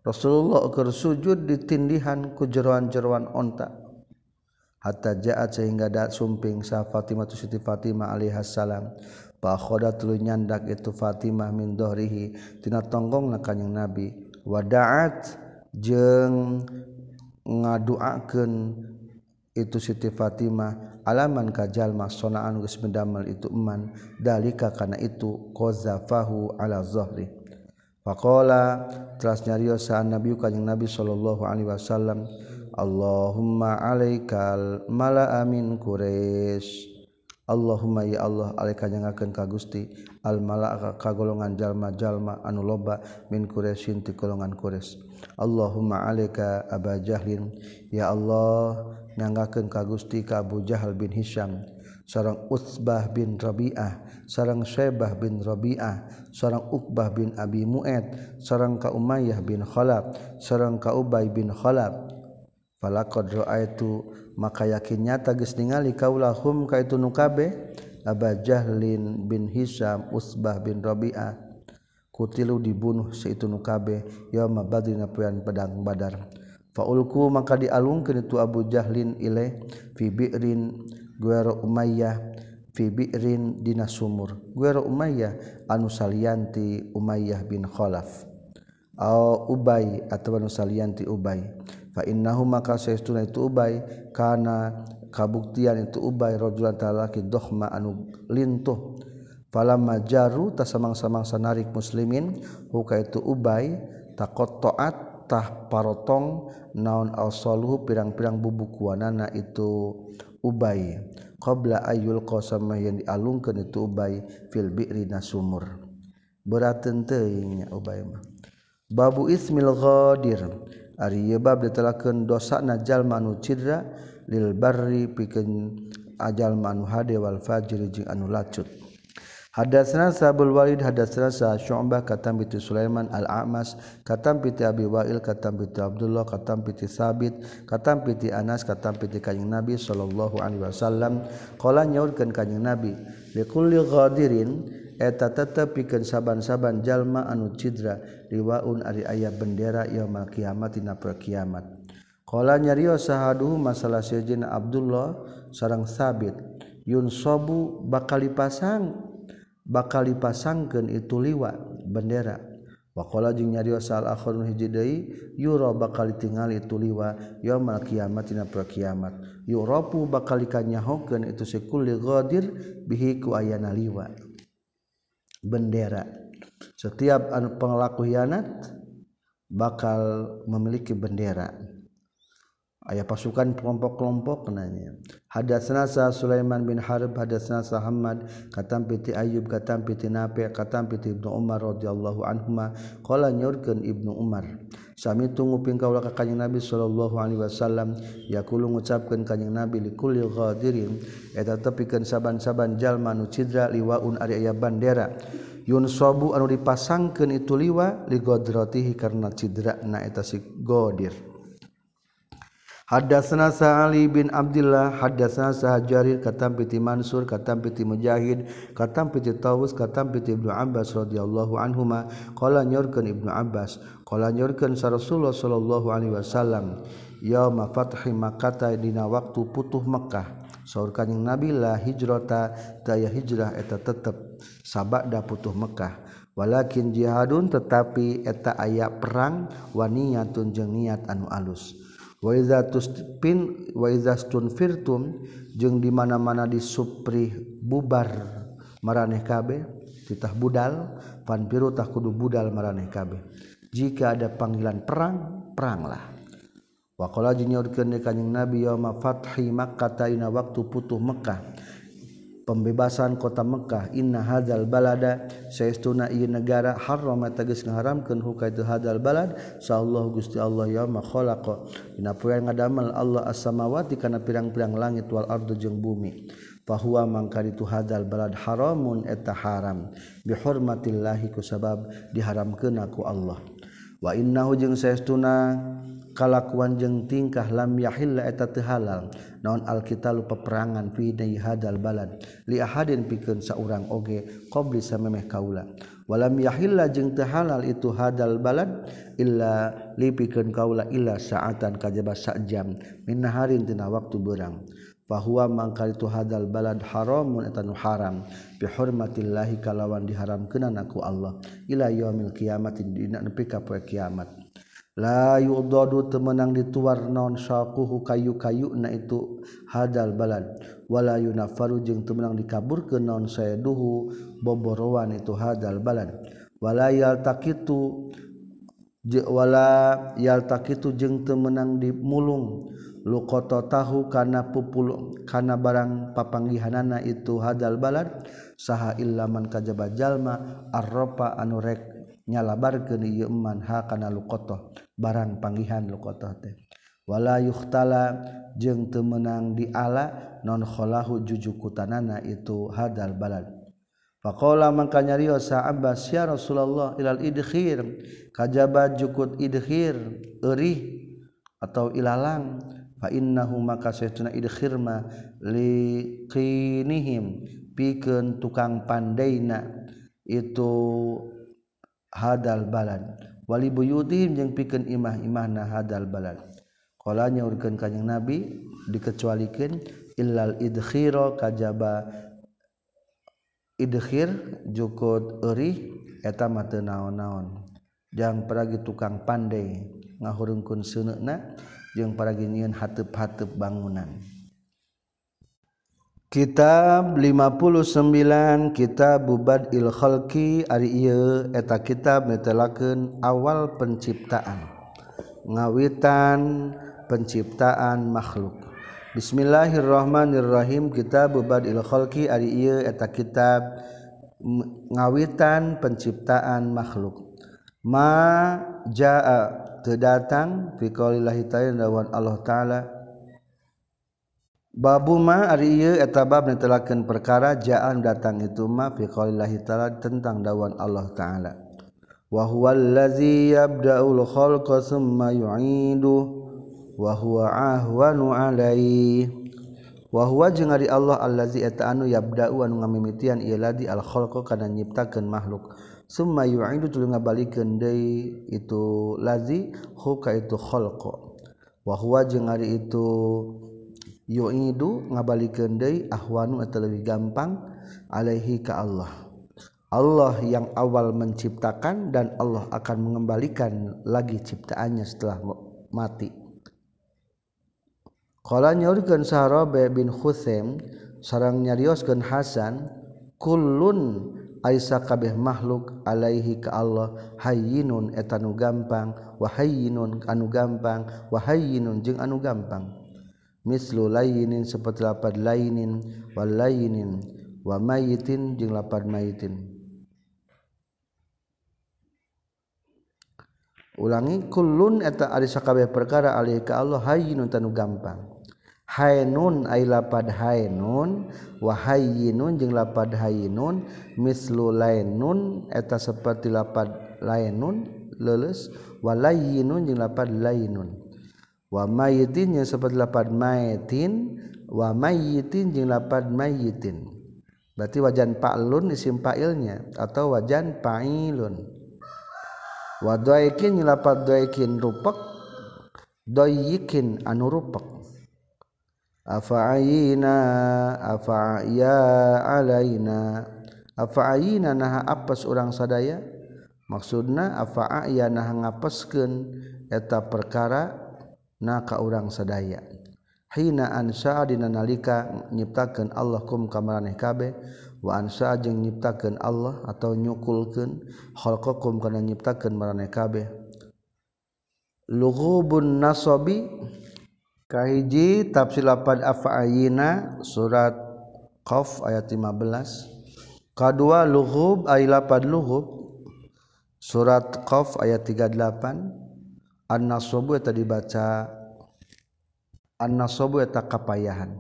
Rasulullah keur sujud ditindihan ku jeroan-jeroan onta. Hatta jaat sehingga dat sumping sa Fatimah Siti Fatimah alaihi salam. pakhoda tulu nyandak itu Fatimah min dohrihi. Tina tonggong na kanyang Nabi. Wadaat jeng ngaduakeun itu Siti Fatimah. Alaman kajalma sonaan geus mendamel itu eman. Dalika kana itu qazafahu ala zahri faqala teras nyariosaan nabi kanjing nabi sallallahu alaihi wasallam Allahumma alaikal mala'a min quraisy Allahumma ya Allah alkanyangaken ka Gusti al malaika ka golongan jalma-jalma anu loba min Quraisyin ti golongan Quraisy. Allahumma alaika Aba Jahlin. Ya Allah nyangakeun ka Gusti ka Abu Jahal bin Hisyam sareng Utsbah bin Rabi'ah sareng Syaibah bin Rabi'ah sareng Uqbah bin Abi Mu'ad sareng ka Umayyah bin Khalaf sareng ka Ubay bin Khalaf falakodroa itu maka yakin nyata geus ningali kaulahum ka itu nukabe Aba Jahlin bin Hisam Usbah bin Rabi'ah. Kutilu dibunuh seitu nukabe yauma badrina pian pedang badar. Faulku maka dialungkeun itu Abu Jahlin ile fi bi'rin guero Umayyah fi bi'rin dina sumur. Guero Umayyah anu salianti Umayyah bin Khalaf. Au Ubay atawa anu salianti Ubay. Innahu maka saestuna itu ubay kana kabuktian itu ubay rajulan talaki dohma anu lintuh. Falamma jaru tasamang-samang sanarik muslimin huka itu ubay takot toat tah parotong naon al-saluhu pirang-pirang bubukuanana itu ubay. Qabla ayul qasama yang dialungkeun itu ubay fil bi'ri berat teuing ubay mah. Babu ismil ghadir Ari ditelaken dosa najal manu cidra lil barri pikeun ajal manu hade wal fajri jeung anu lacut. Hadasna Sabul Walid hadasna Sa Syu'bah katam bi Sulaiman Al-A'mas katam bi Abi Wa'il katam bi Abdullah katam bi Sabit katam bi Anas katam bi Kanjeng Nabi sallallahu alaihi wasallam qala nyaurkeun Kanjeng Nabi likulli ghadirin eta tetep pikeun saaban-saban jalma anu cidra riwaun ari ayah bendera yamal kiamat tina per kiamat qala nyariyo sahaduhu masalah sejen Abdullah sareng Sabit yun sobu bakal dipasang bakal dipasangkan itu liwa bendera. Wakola jeung nyariyo sal akhirun hiji deui yura bakal ditinggal itu liwa yamal kiamat tina per kiamat yurapu bakal dikanyahokeun itu sekul ghadir bihi ku ayana liwa. bendera. Setiap anu pengelaku hianat bakal memiliki bendera. aya pasukan kelompok-kelompok nanya hadatsna sa Sulaiman bin Harb hadatsna sa Hammad katam piti Ayub katam piti Nafi' katam piti Ibnu Umar radhiyallahu anhuma qala nyorkeun Ibnu Umar sami tunggu ping kaula ka kanjing Nabi sallallahu alaihi wasallam yaqulu ngucapkeun kanjing Nabi li kulli ghadirin eta tepikeun saban-saban jalma nu cidra liwaun ari aya bandera Yun sobu anu dipasangkan itu liwa ligodrotihi karena cidra na eta si godir. Hadasna Sa'ali bin Abdullah, hadasna Sa'jarir katam piti Mansur, katam piti Mujahid, katam piti Tawus, katam piti Ibnu Abbas radhiyallahu anhuma, qala nyorkeun Ibnu Abbas, qala nyorkeun sa Rasulullah sallallahu alaihi wasallam, yauma fathi Makkah dina waktu putuh Mekkah. Saur kanjing Nabi la hijrata daya hijrah eta tetep sabada putuh Mekkah. Walakin jihadun tetapi eta aya perang waniyatun jeung niat anu alus. wapin waun Virtum jeung dimana-mana di Supri bubar mareh kabeh titah budal panpirutah kudu budal mareh kabeh jika ada panggilan perang peranglah. Wakola junior ke nabi yoma fathi Makkah taina waktu putuh Mekkah. pembebasan kota Mekkah inna hadal balada saestuna ieu negara haram tegas ngaharamkeun hukaitu hadal balad. Sallallahu gusti Allah ya ma khalaqa. Dina poe ngadamel Allah as-samawati kana pirang-pirang langit wal ardu jeung bumi. Fahuwa mangka ditu hadal balad haramun eta haram. Bihurmatillahi kusabab diharamkeun aku Allah. Wa innahu jeung saestuna kalakuan jeung tingkah lam yahilla eta teu halal. naon alkitab peperangan perangan hadal balad? Li ahadin pikeun saurang oge qabli samemeh kaula. Walam yahilla jeung teu halal itu hadal balad illa li pikeun kaula illa saatan kajaba sajam min naharin tina waktu beurang. Bahwa mangkal itu hadal balad haramun eta nu haram. Bi hurmatillahi kalawan diharamkeunana ku Allah. Ila yaumil kiamati dina nepi ka poe kiamat. layudodu temenang dituar non syakuhu kayu-kayu na itu hadal balad. Wala yunafaru jeung temenang dikabur ke non sayaduhu boborowan itu hadal balad. Wala yaltakitu wala yaltakitu jeung temenang dimulung luqata tahu kana pupul kana barang papanggihanana itu hadal balad. Saha illaman kajaba jalma arropa anu rek nyalabarkeun ieu man ha kana luqata barang panggihan lukotoh teh. Wala yuhtala jeung teu meunang di ala non khalahu jujukutanana itu hadal balad. Faqala mangka nyarios sa Abbas ya Rasulullah ilal idkhir. Kajaba jukut idkhir eurih atau ilalang. Fa innahu maka saytuna idkhir ma liqinihim pikeun tukang pandaina itu hadal balad. wali buyutim jeung pikeun imah-imahna hadal balad qala nyaurkeun ka kanjing nabi dikecualikeun illal idkhira kajaba idkhir jukut euri eta mah teu naon-naon. Jang peragi tukang pandai ngahurungkeun seuneuna jeung peragi nyieun hateup-hateup bangunan. Kitab 59 kita bubad ilkhalqi ari ieu eta kitab netelakeun awal penciptaan. Ngawitan penciptaan makhluk. Bismillahirrahmanirrahim. Kita bubad ilkhalqi ari ieu eta kitab ngawitan penciptaan makhluk. Ma jaa teu datang fi qaulillahi ta'ala Allah taala Babuma Ariyu etabab netelaken perkara jaan datang itu ma fi qaulillahi ta'ala tentang dawan Allah taala. Wa huwal ladzi yabda'ul khalqa tsumma yu'idu wa huwa ahwanu alaihi. Wa huwa jeung ari Allah allazi eta anu yabda'u anu ngamimitian ieu ladzi al khalqa kana nyiptakeun makhluk. Summa yu'idu tuluy ngabalikeun deui itu ladzi huka itu khalqa. Wa huwa jeung ari itu yoidu ngabalikeun deui ahwanu atau lebih gampang alaihi ka Allah. Allah yang awal menciptakan dan Allah akan mengembalikan lagi ciptaannya setelah mati. Qala nyaurkeun Sahrabe bin Khusaim sareng nyarioskeun Hasan kullun Aisa kabeh makhluk alaihi ka Allah hayyinun eta nu gampang wa hayyinun anu gampang wa hayyinun jeung anu gampang. mislu lainin seperti lapad lainin wal lainin wa mayitin jeung lapad mayitin ulangi kulun eta ari sakabeh perkara alih ka Allah hayyinun tanu gampang. Haynun ay lapad haynun wa hayyinun jeung lapad hayyinun mislu lainun eta seperti lapad lainun leuleus. Wa layyinun jeung lapad lainun. wamayitinnya seperti lapad mayitin wamayitin jeng lapad mayitin berarti wajan pa'lun isim fa'ilnya atau wajan fa'ilun. Wa doikin lapad doikin rupak doikin anu rupak afa'ayina afa'ya alaina. Afa'ayina naha apes orang sadaya? Maksudna afa'ya naha ngapeskeun eta perkara na ka urang sadaya. Hina ansa dina nalika nyiptakeun Allah kum ka maraneh kabeh wa ansa jeung nyiptakeun Allah atau nyukulkeun khalqakum kana nyiptakeun maraneh kabeh. Lughubun nasabi kahiji tafsir lapad afa'ina surat qaf ayat 15 kadua lughub ay lapad lughub surat qaf ayat 38 annasobu eta dibaca annasobu eta kapayahan.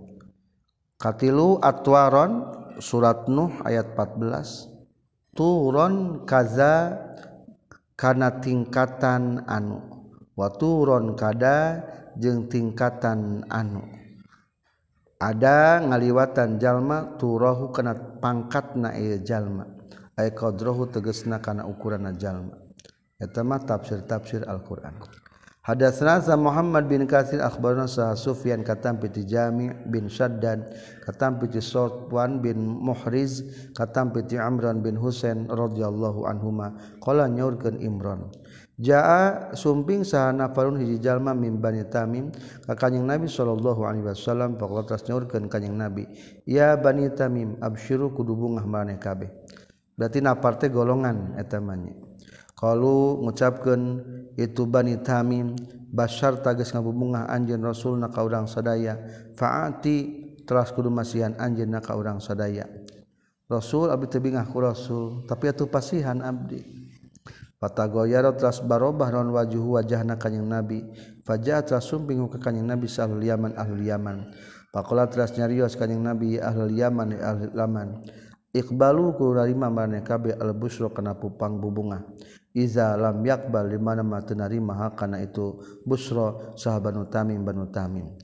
Katilu atwaron surat nuh ayat 14 turon kaza kana tingkatan anu wa turon kada jeung tingkatan anu. Ada ngaliwatan jalma turahu kana pangkatna ieu jalma ay qadrahu tegasna kana ukuranna jalma. Eta mah tafsir-tafsir Al-Qur'an. Hadatsna Muhammad bin Katsir akhbarna sa Sufyan katam piti Jami bin Shaddad katam piti Sufwan bin Muhriz katam piti Amran bin Husain radhiyallahu anhuma. Qala nyaurkeun Imran. Jaa sumping sahana farun hiji jalma min Bani Tamim ka Kanjeng Nabi sallallahu alaihi wasallam faqatas nyaurkeun Kanjeng Nabi. Ya Bani Tamim absyiru kudu bungah maneh kabeh. Berarti na parte golongan eta mah kalau ngucapkeun itu Bani Tamim Bashar tages ngabubungah anjeun Rasul na ka urang sadaya. Faati telah kudu masihan anjeun na ka urang sadaya. Rasul abdi teu bingah ku Rasul tapi atuh pasihan abdi. Patagoyaro telah barobah non wajuh wajahna kanjing Nabi. Fajar telah sumping ka kanjing Nabi sahlul Yaman ahlul Yaman. Pakola telah nyarios kanjing Nabi ahlul Yaman ahlul Yaman. Iqbalu ku rarima marane kabeh al busra kana pupang bubungah. iza lam yakbal di mana mata narima kana itu busro sahabat utamim banu tamim.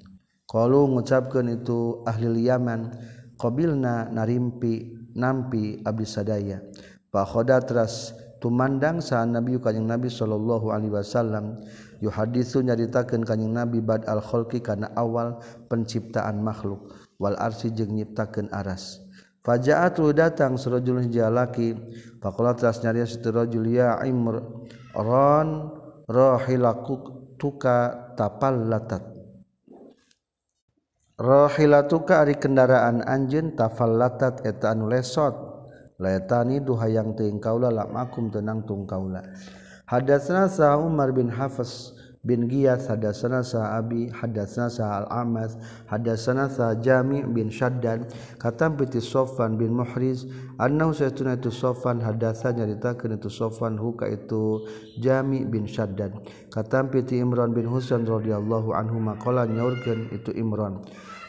Qalu ngucapkeun itu ahli yaman qabilna narimpi nampi abdi sadaya. Fa khoda teras tumandang sa nabi kanjing nabi sallallahu alaihi wasallam. Yuhaditsu nyaritakeun kanjing nabi bad al khalqi kana awal penciptaan makhluk. Wal arsi jeung nyiptakeun aras. Fajaat lu datang serojul hijalaki Fakola teras nyariya situ rojul ya imr ron rohilaku tuka tapal latat Rohilatuka ari kendaraan anjeun tafal latat eta anu lesot. Duha yang teing kaula lam akum tenang tung kaula Hadatsna sa Umar bin Hafiz bin Giyas hadatsana sa Abi hadatsana sa Al-Amas hadatsana sa Jami bin Shaddad katam piti Sofan bin Muhriz annahu saytuna itu Sofan hadatsa nyaritakeun itu Sofan huka itu Jami bin Shaddad katam piti Imran bin Husain radhiyallahu anhu maqala nyaurkeun itu Imran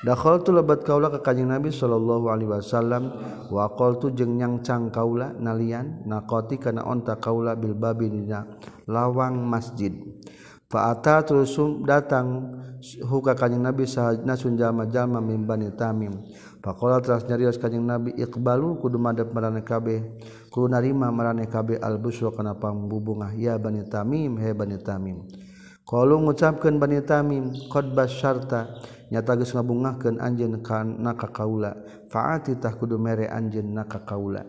Dakhal tu lebat kaula ke kanjing Nabi sallallahu alaihi wasallam wa tu jeung nyangcang kaula nalian naqati kana onta kaula bil babi dina lawang masjid. Faata tulsum datang huka kanjeng Nabi sahajna sunjama jama min bani Tamim. Pakola teras nyarios kanjeng Nabi iqbalu kudu madep marane kabeh. Kudu narima marane kabeh al-busra kana pambubungah ya bani Tamim he bani Tamim. Kalau ngucapkan bani Tamim qad basyarta nyata geus ngabungahkeun anjeun kana ka kaula. Faati tah kudu mere anjen na kaula.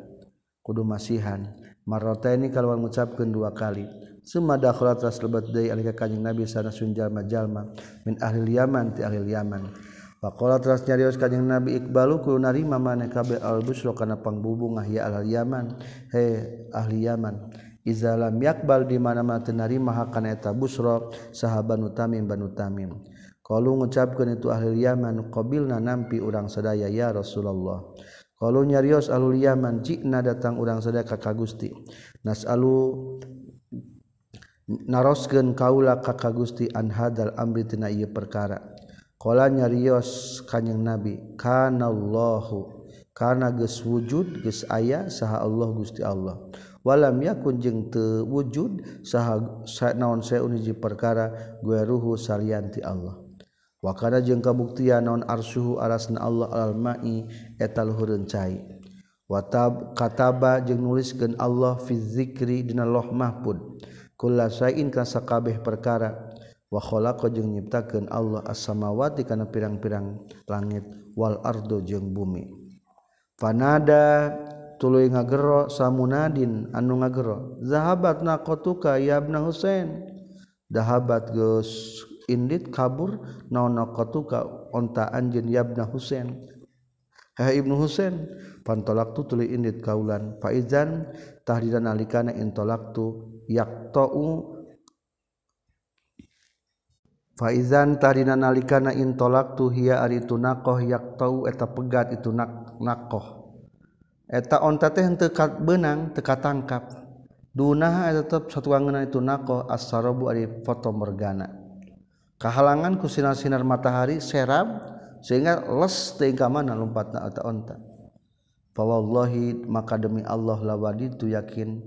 Kudu masihan. Marrataini kalau mengucapkan dua kali. Sumadakhala tras lebat deui alika kanjing Nabi sana sunjalma-jalma min ahli Yaman ti ahli Yaman. Faqala tras nyarios kanjing Nabi iqbalu kudu narima maneh kabeh al-busra kana pangbubung ahya ahli Yaman. He ahli Yaman. Iza lam yakbal di mana-mana teu narima hakana eta busra sahaban utamim banu tamim. Kalau mengucapkan itu ahli Yaman qabilna nampi urang sadaya ya Rasulullah. Kalau nyarios ahli Yaman jikna datang urang sadaya ka Gusti. Nasalu naroskeun kaula ka Gusti an hadal amri tina ieu perkara. Qala nyarios kanjing nabi kana Allahu kana geus wujud geus aya saha Allah Gusti Allah. Walam yakun jeung teu wujud saha naon saeun hiji perkara gue ruhu salianti Allah. Wa kana jeung kabuktian naon arsyuhu arasna Allah al-ma'i eta luhureun cai. Watab kataba jeung nuliskeun Allah fi dzikri dina loh mahfud kula sain kana sakabeh perkara. Wa khalaqa jeung nyiptakeun Allah as-samawati kana pirang-pirang langit wal ardo jeung bumi. Fanada tuluy ngagero samunadin anu ngagero zahabat naqatuka ya ibnu husain. Dahabat geus indit kabur naon naqatuka onta anjeun ya ibnu husain. Ha ibnu husain pantolak tu tuluy indit kaulan. Faizan tahdidan alikana intolak tu yaktau faizan tarina nalikana intolak tu hiya ari itu nakoh yaktau eta pegat itu nak nakoh eta onta teh henteu benang teka tangkap. Dunaha eta tetep satuangeunna itu nakoh as-sarabu ari foto morgana kahalangan ku sinar-sinar matahari serab sehingga les teuing ka mana lompatna eta onta. Fa wallahi maka demi Allah lawaditu yakin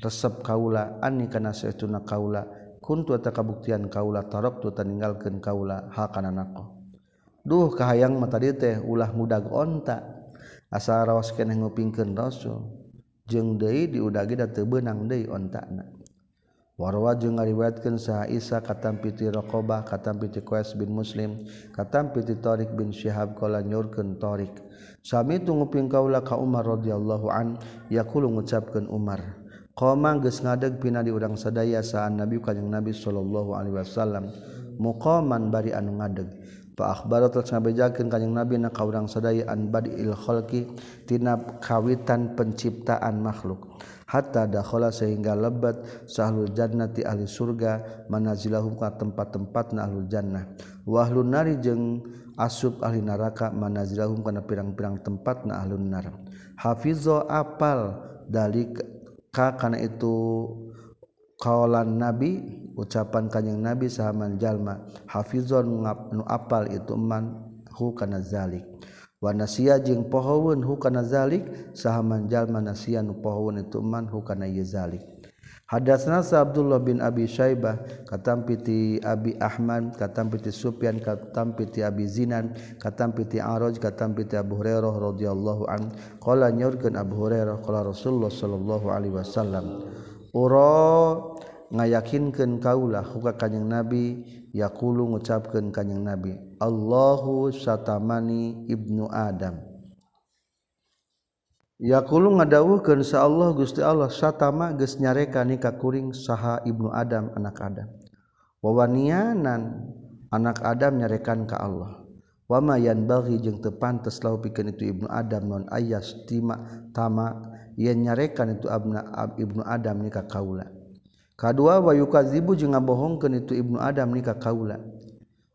resep kaula ani kana saestuna kaula kuntu eta kabuktian kaula tarok tu taninggalkeun kaula hal kana nako. Duh kahayang mata dieu teh ulah mudag onta. Asa rawaskeun ngupingkeun rasul jeung deui diudagi da teu beunang deui ontana. Warwa jeung ngariwayatkeun saha Isa katam piti Raqabah katam piti Qais bin Muslim katam piti Tariq bin Syihab qala nyurkeun Tariq. Sami tu nguping kaula ka Umar radhiyallahu an yaqulu ngucapkeun Umar. Qoma geus ngadeg pina di urang sadaya saan Nabi kanjing Nabi sallallahu alaihi wasallam. Muqaman bari anu ngadeg. Fa akhbaro telah ngabejakeun kanjing Nabi na ka urang sadaya an badil khalqi tina kawitan penciptaan makhluk. Hatta dakhala sehingga lebat sahlul jannati ahli surga manazilahum ka tempat-tempatna ahlul jannah. Wa ahlun nari jeung asub ahli neraka manazilahum kana pirang-pirang tempatna ahlun nar. Hafizo apal dalik ka kana itu kaulan nabi ucapan kanjing nabi sahaman jalma hafizon nu apal itu man hu kana zalik. Wa nasiya jeung pohoeun hu kana zalik sahaman jalma nasiya nu pohoeun itu man hu kana zalik. Hadasna sa Abdullah bin Abi Syaibah katam piti Abi Ahmad katam piti Sufyan katam piti Abi Zinan katam piti Araj katam piti Abu Hurairah radhiyallahu an. Qala nyaurkeun Abu Hurairah qala Rasulullah sallallahu alaihi wasallam ura ngayakinkeun kaulah huka kanjing Nabi. Yaqulu ngucapkeun kanjing Nabi Allahu satamani ibnu Adam. yakulu ngadawuhkeun sa Allah Gusti Allah satama geus nyarekan ka kuring saha Ibnu Adam anak Adam. Wawanianan anak Adam nyarekan ka Allah. Wama yanbaghi jeung teu pantes lau pikeun itu Ibnu Adam non ayas tima tama yen nyarekan itu abna ab, Ibnu Adam ni ka kaula. Kadua wa yukadzibu jeung ngabohongkeun itu Ibnu Adam ni ka kaula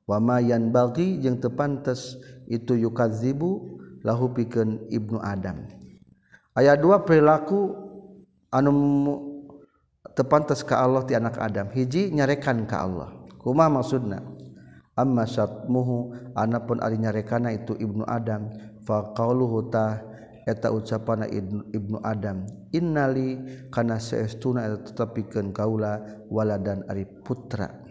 wama yanbaghi jeung teu pantes itu yukadzibu lahu pikeun Ibnu Adam. ayat dua perilaku anu tepantas ke Allah ti anak Adam. Hiji nyarekan ke Allah. Kuma maksudna? Amma syatmuhu anapun ari nyarekana itu ibnu Adam. Fa qauluhu ta eta ucapana ibnu Adam. Innali kana saestuna eta tetepikeun kaula waladan ari putra.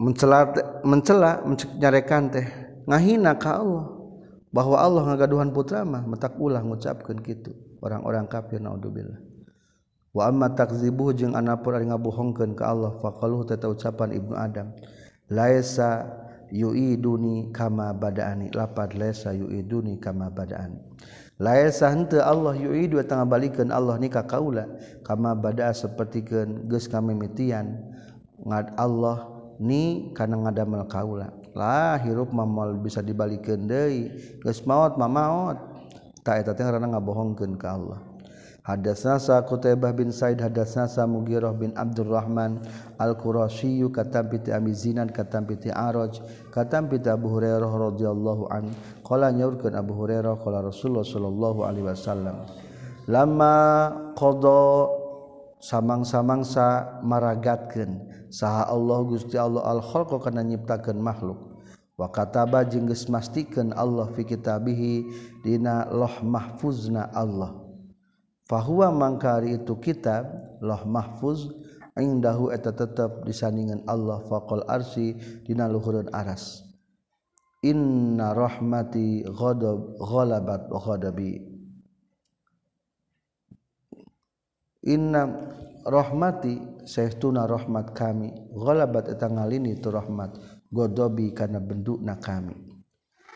Mencela mencela menyarekan teh ngahina ka Allah. bahwa Allah ngagaduhan putra mah metak ulah ngucapkeun kitu. Orang-orang kafir naudzubillah. Wa amma takzibu jeung anapun ari ngabohongkeun ka Allah faqaluh tata ucapan Ibnu Adam. Laisa yuiduni kama badaani. Lapad laisa yuiduni kama badaani. Laisa henteu Allah yuidu tengah balikeun Allah nikah kaula. Kama badaa sapertikeun geus kami mitian ngad Allah ni kana ngadamel kaula. lah hirup mamal bisa dibalikin deui. Geus maot mah maot. Tak eta teh ngaranna ngabohongkeun ka Allah. Hadatsna sa Qutaibah bin Said hadatsna sa Mughirah bin Abdurrahman Al-Qurasyi katampi ti Amizinan katam ti Araj katam ti Abu Hurairah radhiyallahu an qala nyaurkeun Abu Hurairah qala Rasulullah sallallahu alaihi wasallam lama qada samang-samangsa maragatkeun saha Allah Gusti Allah al-khalqa kana nyiptakeun makhluk. Wa kataba jeung geus mastikeun Allah fi kitabihi dina loh mahfuzna Allah. Bahwa mangkari itu kitab loh mahfuz indahu eta tetap disandingan Allah faqal arsi dina luhurun aras. Inna rahmati ghadab ghalabat ghadabi. Inna rahmati saestuna rahmat kami. Ghalabat eta ngalini tu rahmat. Godobi kana bendukna kami.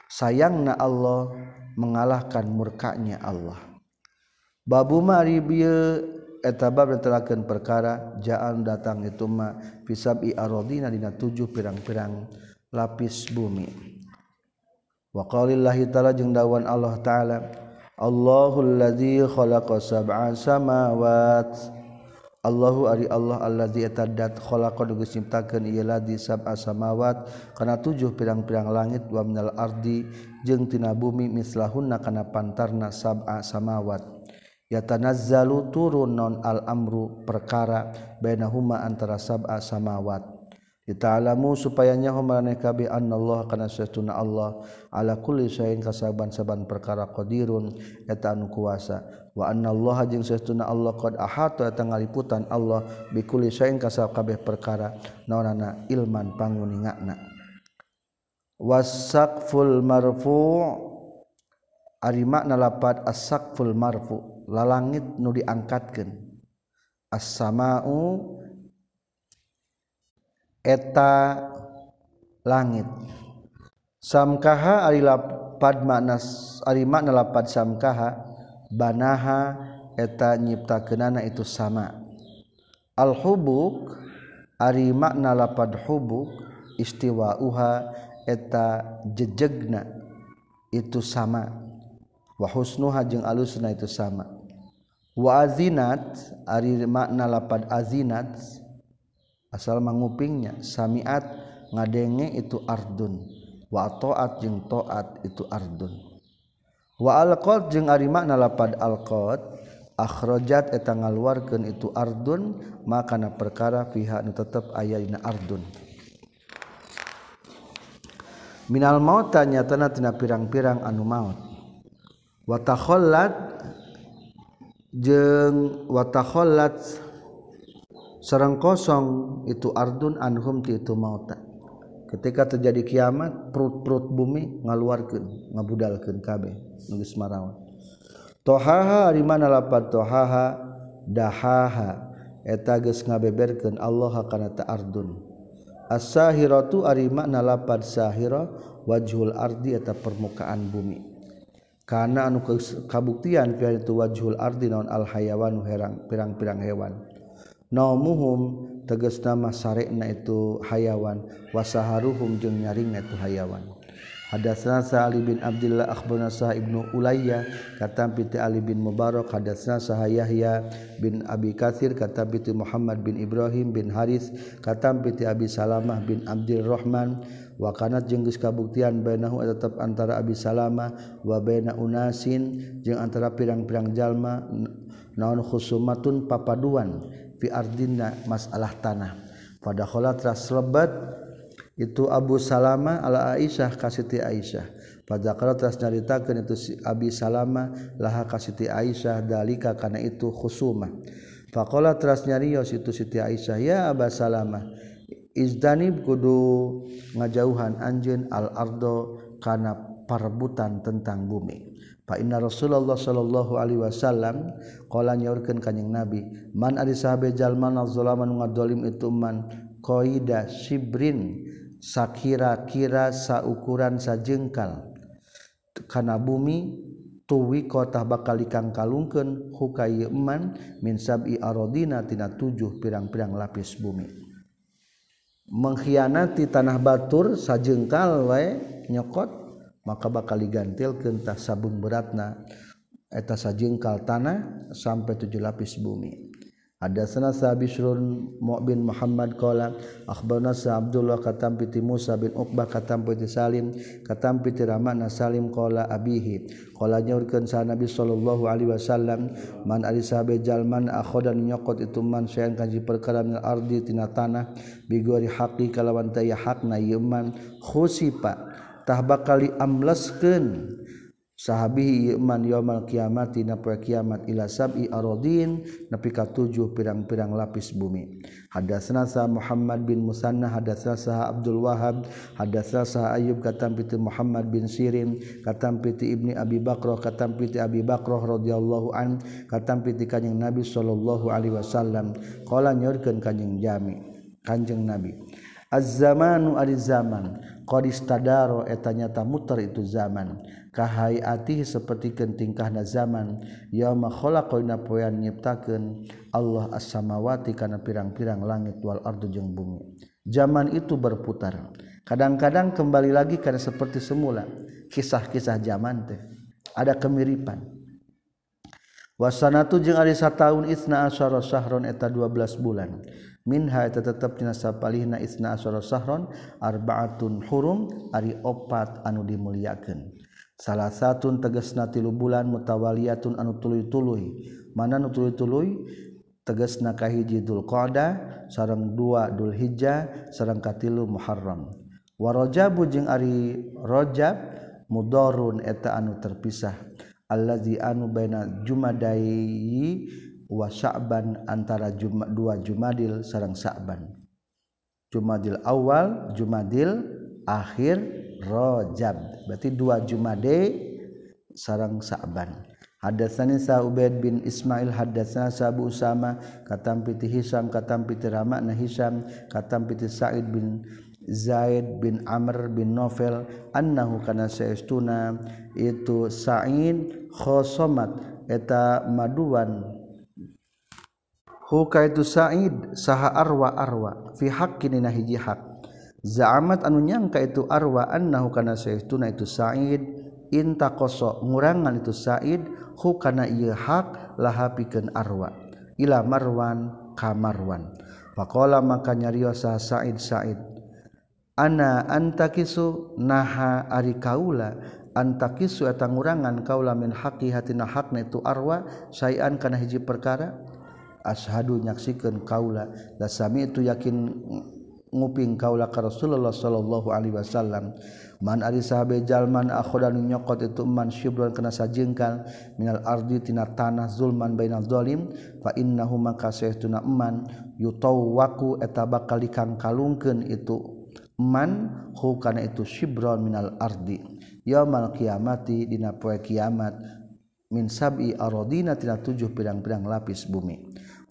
Sayangna Allah mengalahkan murkanya Allah. Babu Marietabaken perkara jaan datang ituma pisabi arodina dina tujuh pirang-pirang lapis bumi. Waqalillahi taala jeung dawan Allah taala Allahul ladzi khalaqa sab'a samawat Allahu ari Allah allazi etadat khalaqa nu nyiptakeun ieu ladzi sab'a samawat kana tujuh pirang-pirang langit wa minal ardi jeung tina bumi mislahunna kana pantarna sab'a samawat. Yatanazzalu turun non al amru perkara bainahuma antara sab'a samawat. Ita'alamu supayanya humaneh kabi Allah kana sesuna Allah. Ala kulli syai'in kasaban-saban perkara qadirun eta anu kuasa. Wa anna Allah jeung sesuna Allah qad ahata eta ngaliputan Allah bi kulli syai'in kasab kabeh perkara. Naonana ilman panguningna wasaqful marfu ari makna lapat as-saqful marfu lalangit nu diangkatkeun. As-sama'u eta langit. Samkaha ari lapad makna ari makna lapad samkaha banaha eta nyiptakeunana itu sama. Al hubuk ari makna lapad hubuk istiwa uha eta jejegna itu sama. Wa husnuha jeung alusna itu sama. Wa azinat ari makna lapad azinat asal mangupingnya samiat ngadenge itu ardun. Wa taat jeung taat itu ardun. Wa alqad jeung ari makna lapad alqad akhrajat eta ngaluarkeun itu ardun makana perkara fiha nu tetep aya dina ardun. Minal maut nyatana tina pirang-pirang anu maut. Wa takhallat jeung wa serang kosong itu ardun anhum ti itu mauta. Ketika terjadi kiamat perut-perut bumi ngaluarkeun ngabudalkeun kabeh nulis geus tohaha ari mana lapat tohaha? Dahaha. Eta geus ngabeberkeun Allah kana ta ardun. As-sahiratu ari makna lapan sahira wajhul ardi eta permukaan bumi. Karena anu kabuktian pian itu wajhul ardi naon al hayawan herang pirang-pirang hewan. naumuhum teges nama sarekna itu hayawan wasaharuhum jeung nyaringna itu hayawan. Hadatsna Sa'ali bin Abdullah akhbarana Sa' ibnu Ulayya kata piti Ali bin Mubarak. Hadatsna Sa' Yahya bin Abi Katsir kata piti Muhammad bin Ibrahim bin Haris kata piti Abi Salamah bin Abdul Rahman. Wa kanat jeung geus kabuktian bainahu tetep antara Abi Salamah wa baina unasin jeung antara pirang-pirang jalma naon khusumatun papaduan. fi ardina masalah tanah. Pada kholat ras lebat itu Abu Salama ala Aisyah kasiti Aisyah. Pada kalau telah nyaritakan itu si Abi Salama laha kasiti Aisyah dalika karena itu khusumah Fakola teras nyarios itu Siti Aisyah ya Aba Salama izdanib kudu ngajauhan anjeun al ardo kana parbutan tentang bumi. Inna Rasulullah Shallallahu Alaihi Wasallam kola nyaurkan kanyeng nabi man ari sahabe jalman al-zulaman ngadolim itu man koida sibrin sakira-kira saukuran sajengkal. Kana bumi tuwi kota bakal ikang kalungkeun hukaman min sab'i aradina tina tujuh pirang-pirang lapis bumi. Mengkhianati tanah batur sajengkal wae nyokot maka bakal digantil kentah sabung beratna eta sajengkal tanah sampai tujuh lapis bumi. Ada sana sahabisrun bin Muhammad qala akhbarna sa Abdullah katam piti Musa bin Uqbah katam piti Salim katam piti Rahman Salim qala abihi qala nyaurkeun sa Nabi sallallahu alaihi wasallam man ari sahabe jalman akhodan nyokot itu man sayan kanji perkara min ardi tina tanah bigori haqi kalawan taya hakna yeman khusipa tah bakali amleskeun sahabihi man yaumal kiamati na kiamat ila sab'i aradin nepi ka tujuh pirang-pirang lapis bumi. Hadas nasa Muhammad bin Musanna hadas sa Abdul Wahab hadas sa ayub katam piti Muhammad bin Sirin katam piti Ibni Abi Bakrah katam piti Abi Bakrah radhiyallahu an katam piti Kanjeng Nabi sallallahu alaihi wasallam. Qala nyorkeun Kanjeng Jami Kanjeng Nabi. Az-zamanu ari zaman qadistadaro eta nyata muter itu zaman. Kahayatihi seperti kentingkahna zaman yauma khalaqaina poean nyiptakeun Allah as-samawati kana pirang-pirang langit wal ardu jeung bumi. Zaman itu berputar. Kadang-kadang kembali lagi karena seperti semula. Kisah-kisah zaman teh ada kemiripan. Wasanatu jeung ari sataun isna asyara syahron eta 12 bulan. minha eta tetep tina sapalihna isna asyara sahron arbaatun hurum ari opat anu dimuliakeun. Salah satu tegasna tilu bulan mutawaliyatun anu tuluy-tuluy. Mana anu tuluy-tuluy? Tegasna kahiji Dzulqa'dah sareng dua Dzulhijjah sareng katilu Muharram. Wa rajab jeung ari Rajab mudorun eta anu terpisah. Allazi anu baina jumadai wasaban antara Jumat dua Jumadil sarang Sa'ban Jumadil awal Jumadil akhir Rajab. Berarti dua Jumade sarang Sa'ban Hadatsani Sa'ubaid bin Ismail hadatsana Sabu Usama katam piti Hisam katam piti Ramakna Hisam katam piti Sa'id bin Zaid bin Amr bin Novel annahu kana saestuna itu Sa'id khosomat eta maduan Huka itu Said saha arwa arwa. Fi haqqin na hiji hak. Za'amat anu nyangka itu arwa annahu kana saytuna itu Said. Intaqasa ngurangan itu Said hu kana ieu hak laha pikeun arwa. Ila marwan ka marwan. Faqala maka Said Said ana antakisu? Naha ari kaula antakisu eta ngurangan kaula min haqqi hatina hakna itu arwa sayan kana hiji perkara ashadu nyaksikan kaula. Dan sami itu yakin nguping kaula ka Rasulullah sallallahu alaihi wasallam. Man ari sahabe jalman akhodan nyokot itu man syibran kena sajengkal minal ardi tina tanah zulman bainal zalim fa innahu maka saytuna man yutawwaku eta bakal dikangkalungkeun itu man hu kana itu syibran minal ardi. Yaumul kiamati dina poe kiamat min sab'i aradina tina tujuh pirang-pirang lapis bumi.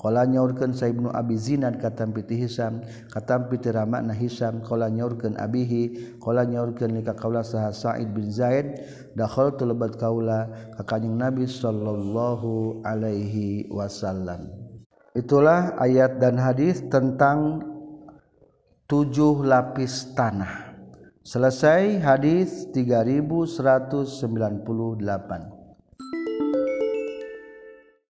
Kala nyaurkeun Saibnu Abi Zinad katampi ti Hisam, katampi ti Ramakna Hisam, kala nyaurkeun abihi, kala nyaurkeun lika kaula saha Sa'id bin Zaid, dakhaltu lebat kaula ka Kanjeng Nabi sallallahu alaihi wasallam. Itulah ayat dan hadis tentang tujuh lapis tanah. Selesai hadis 3198.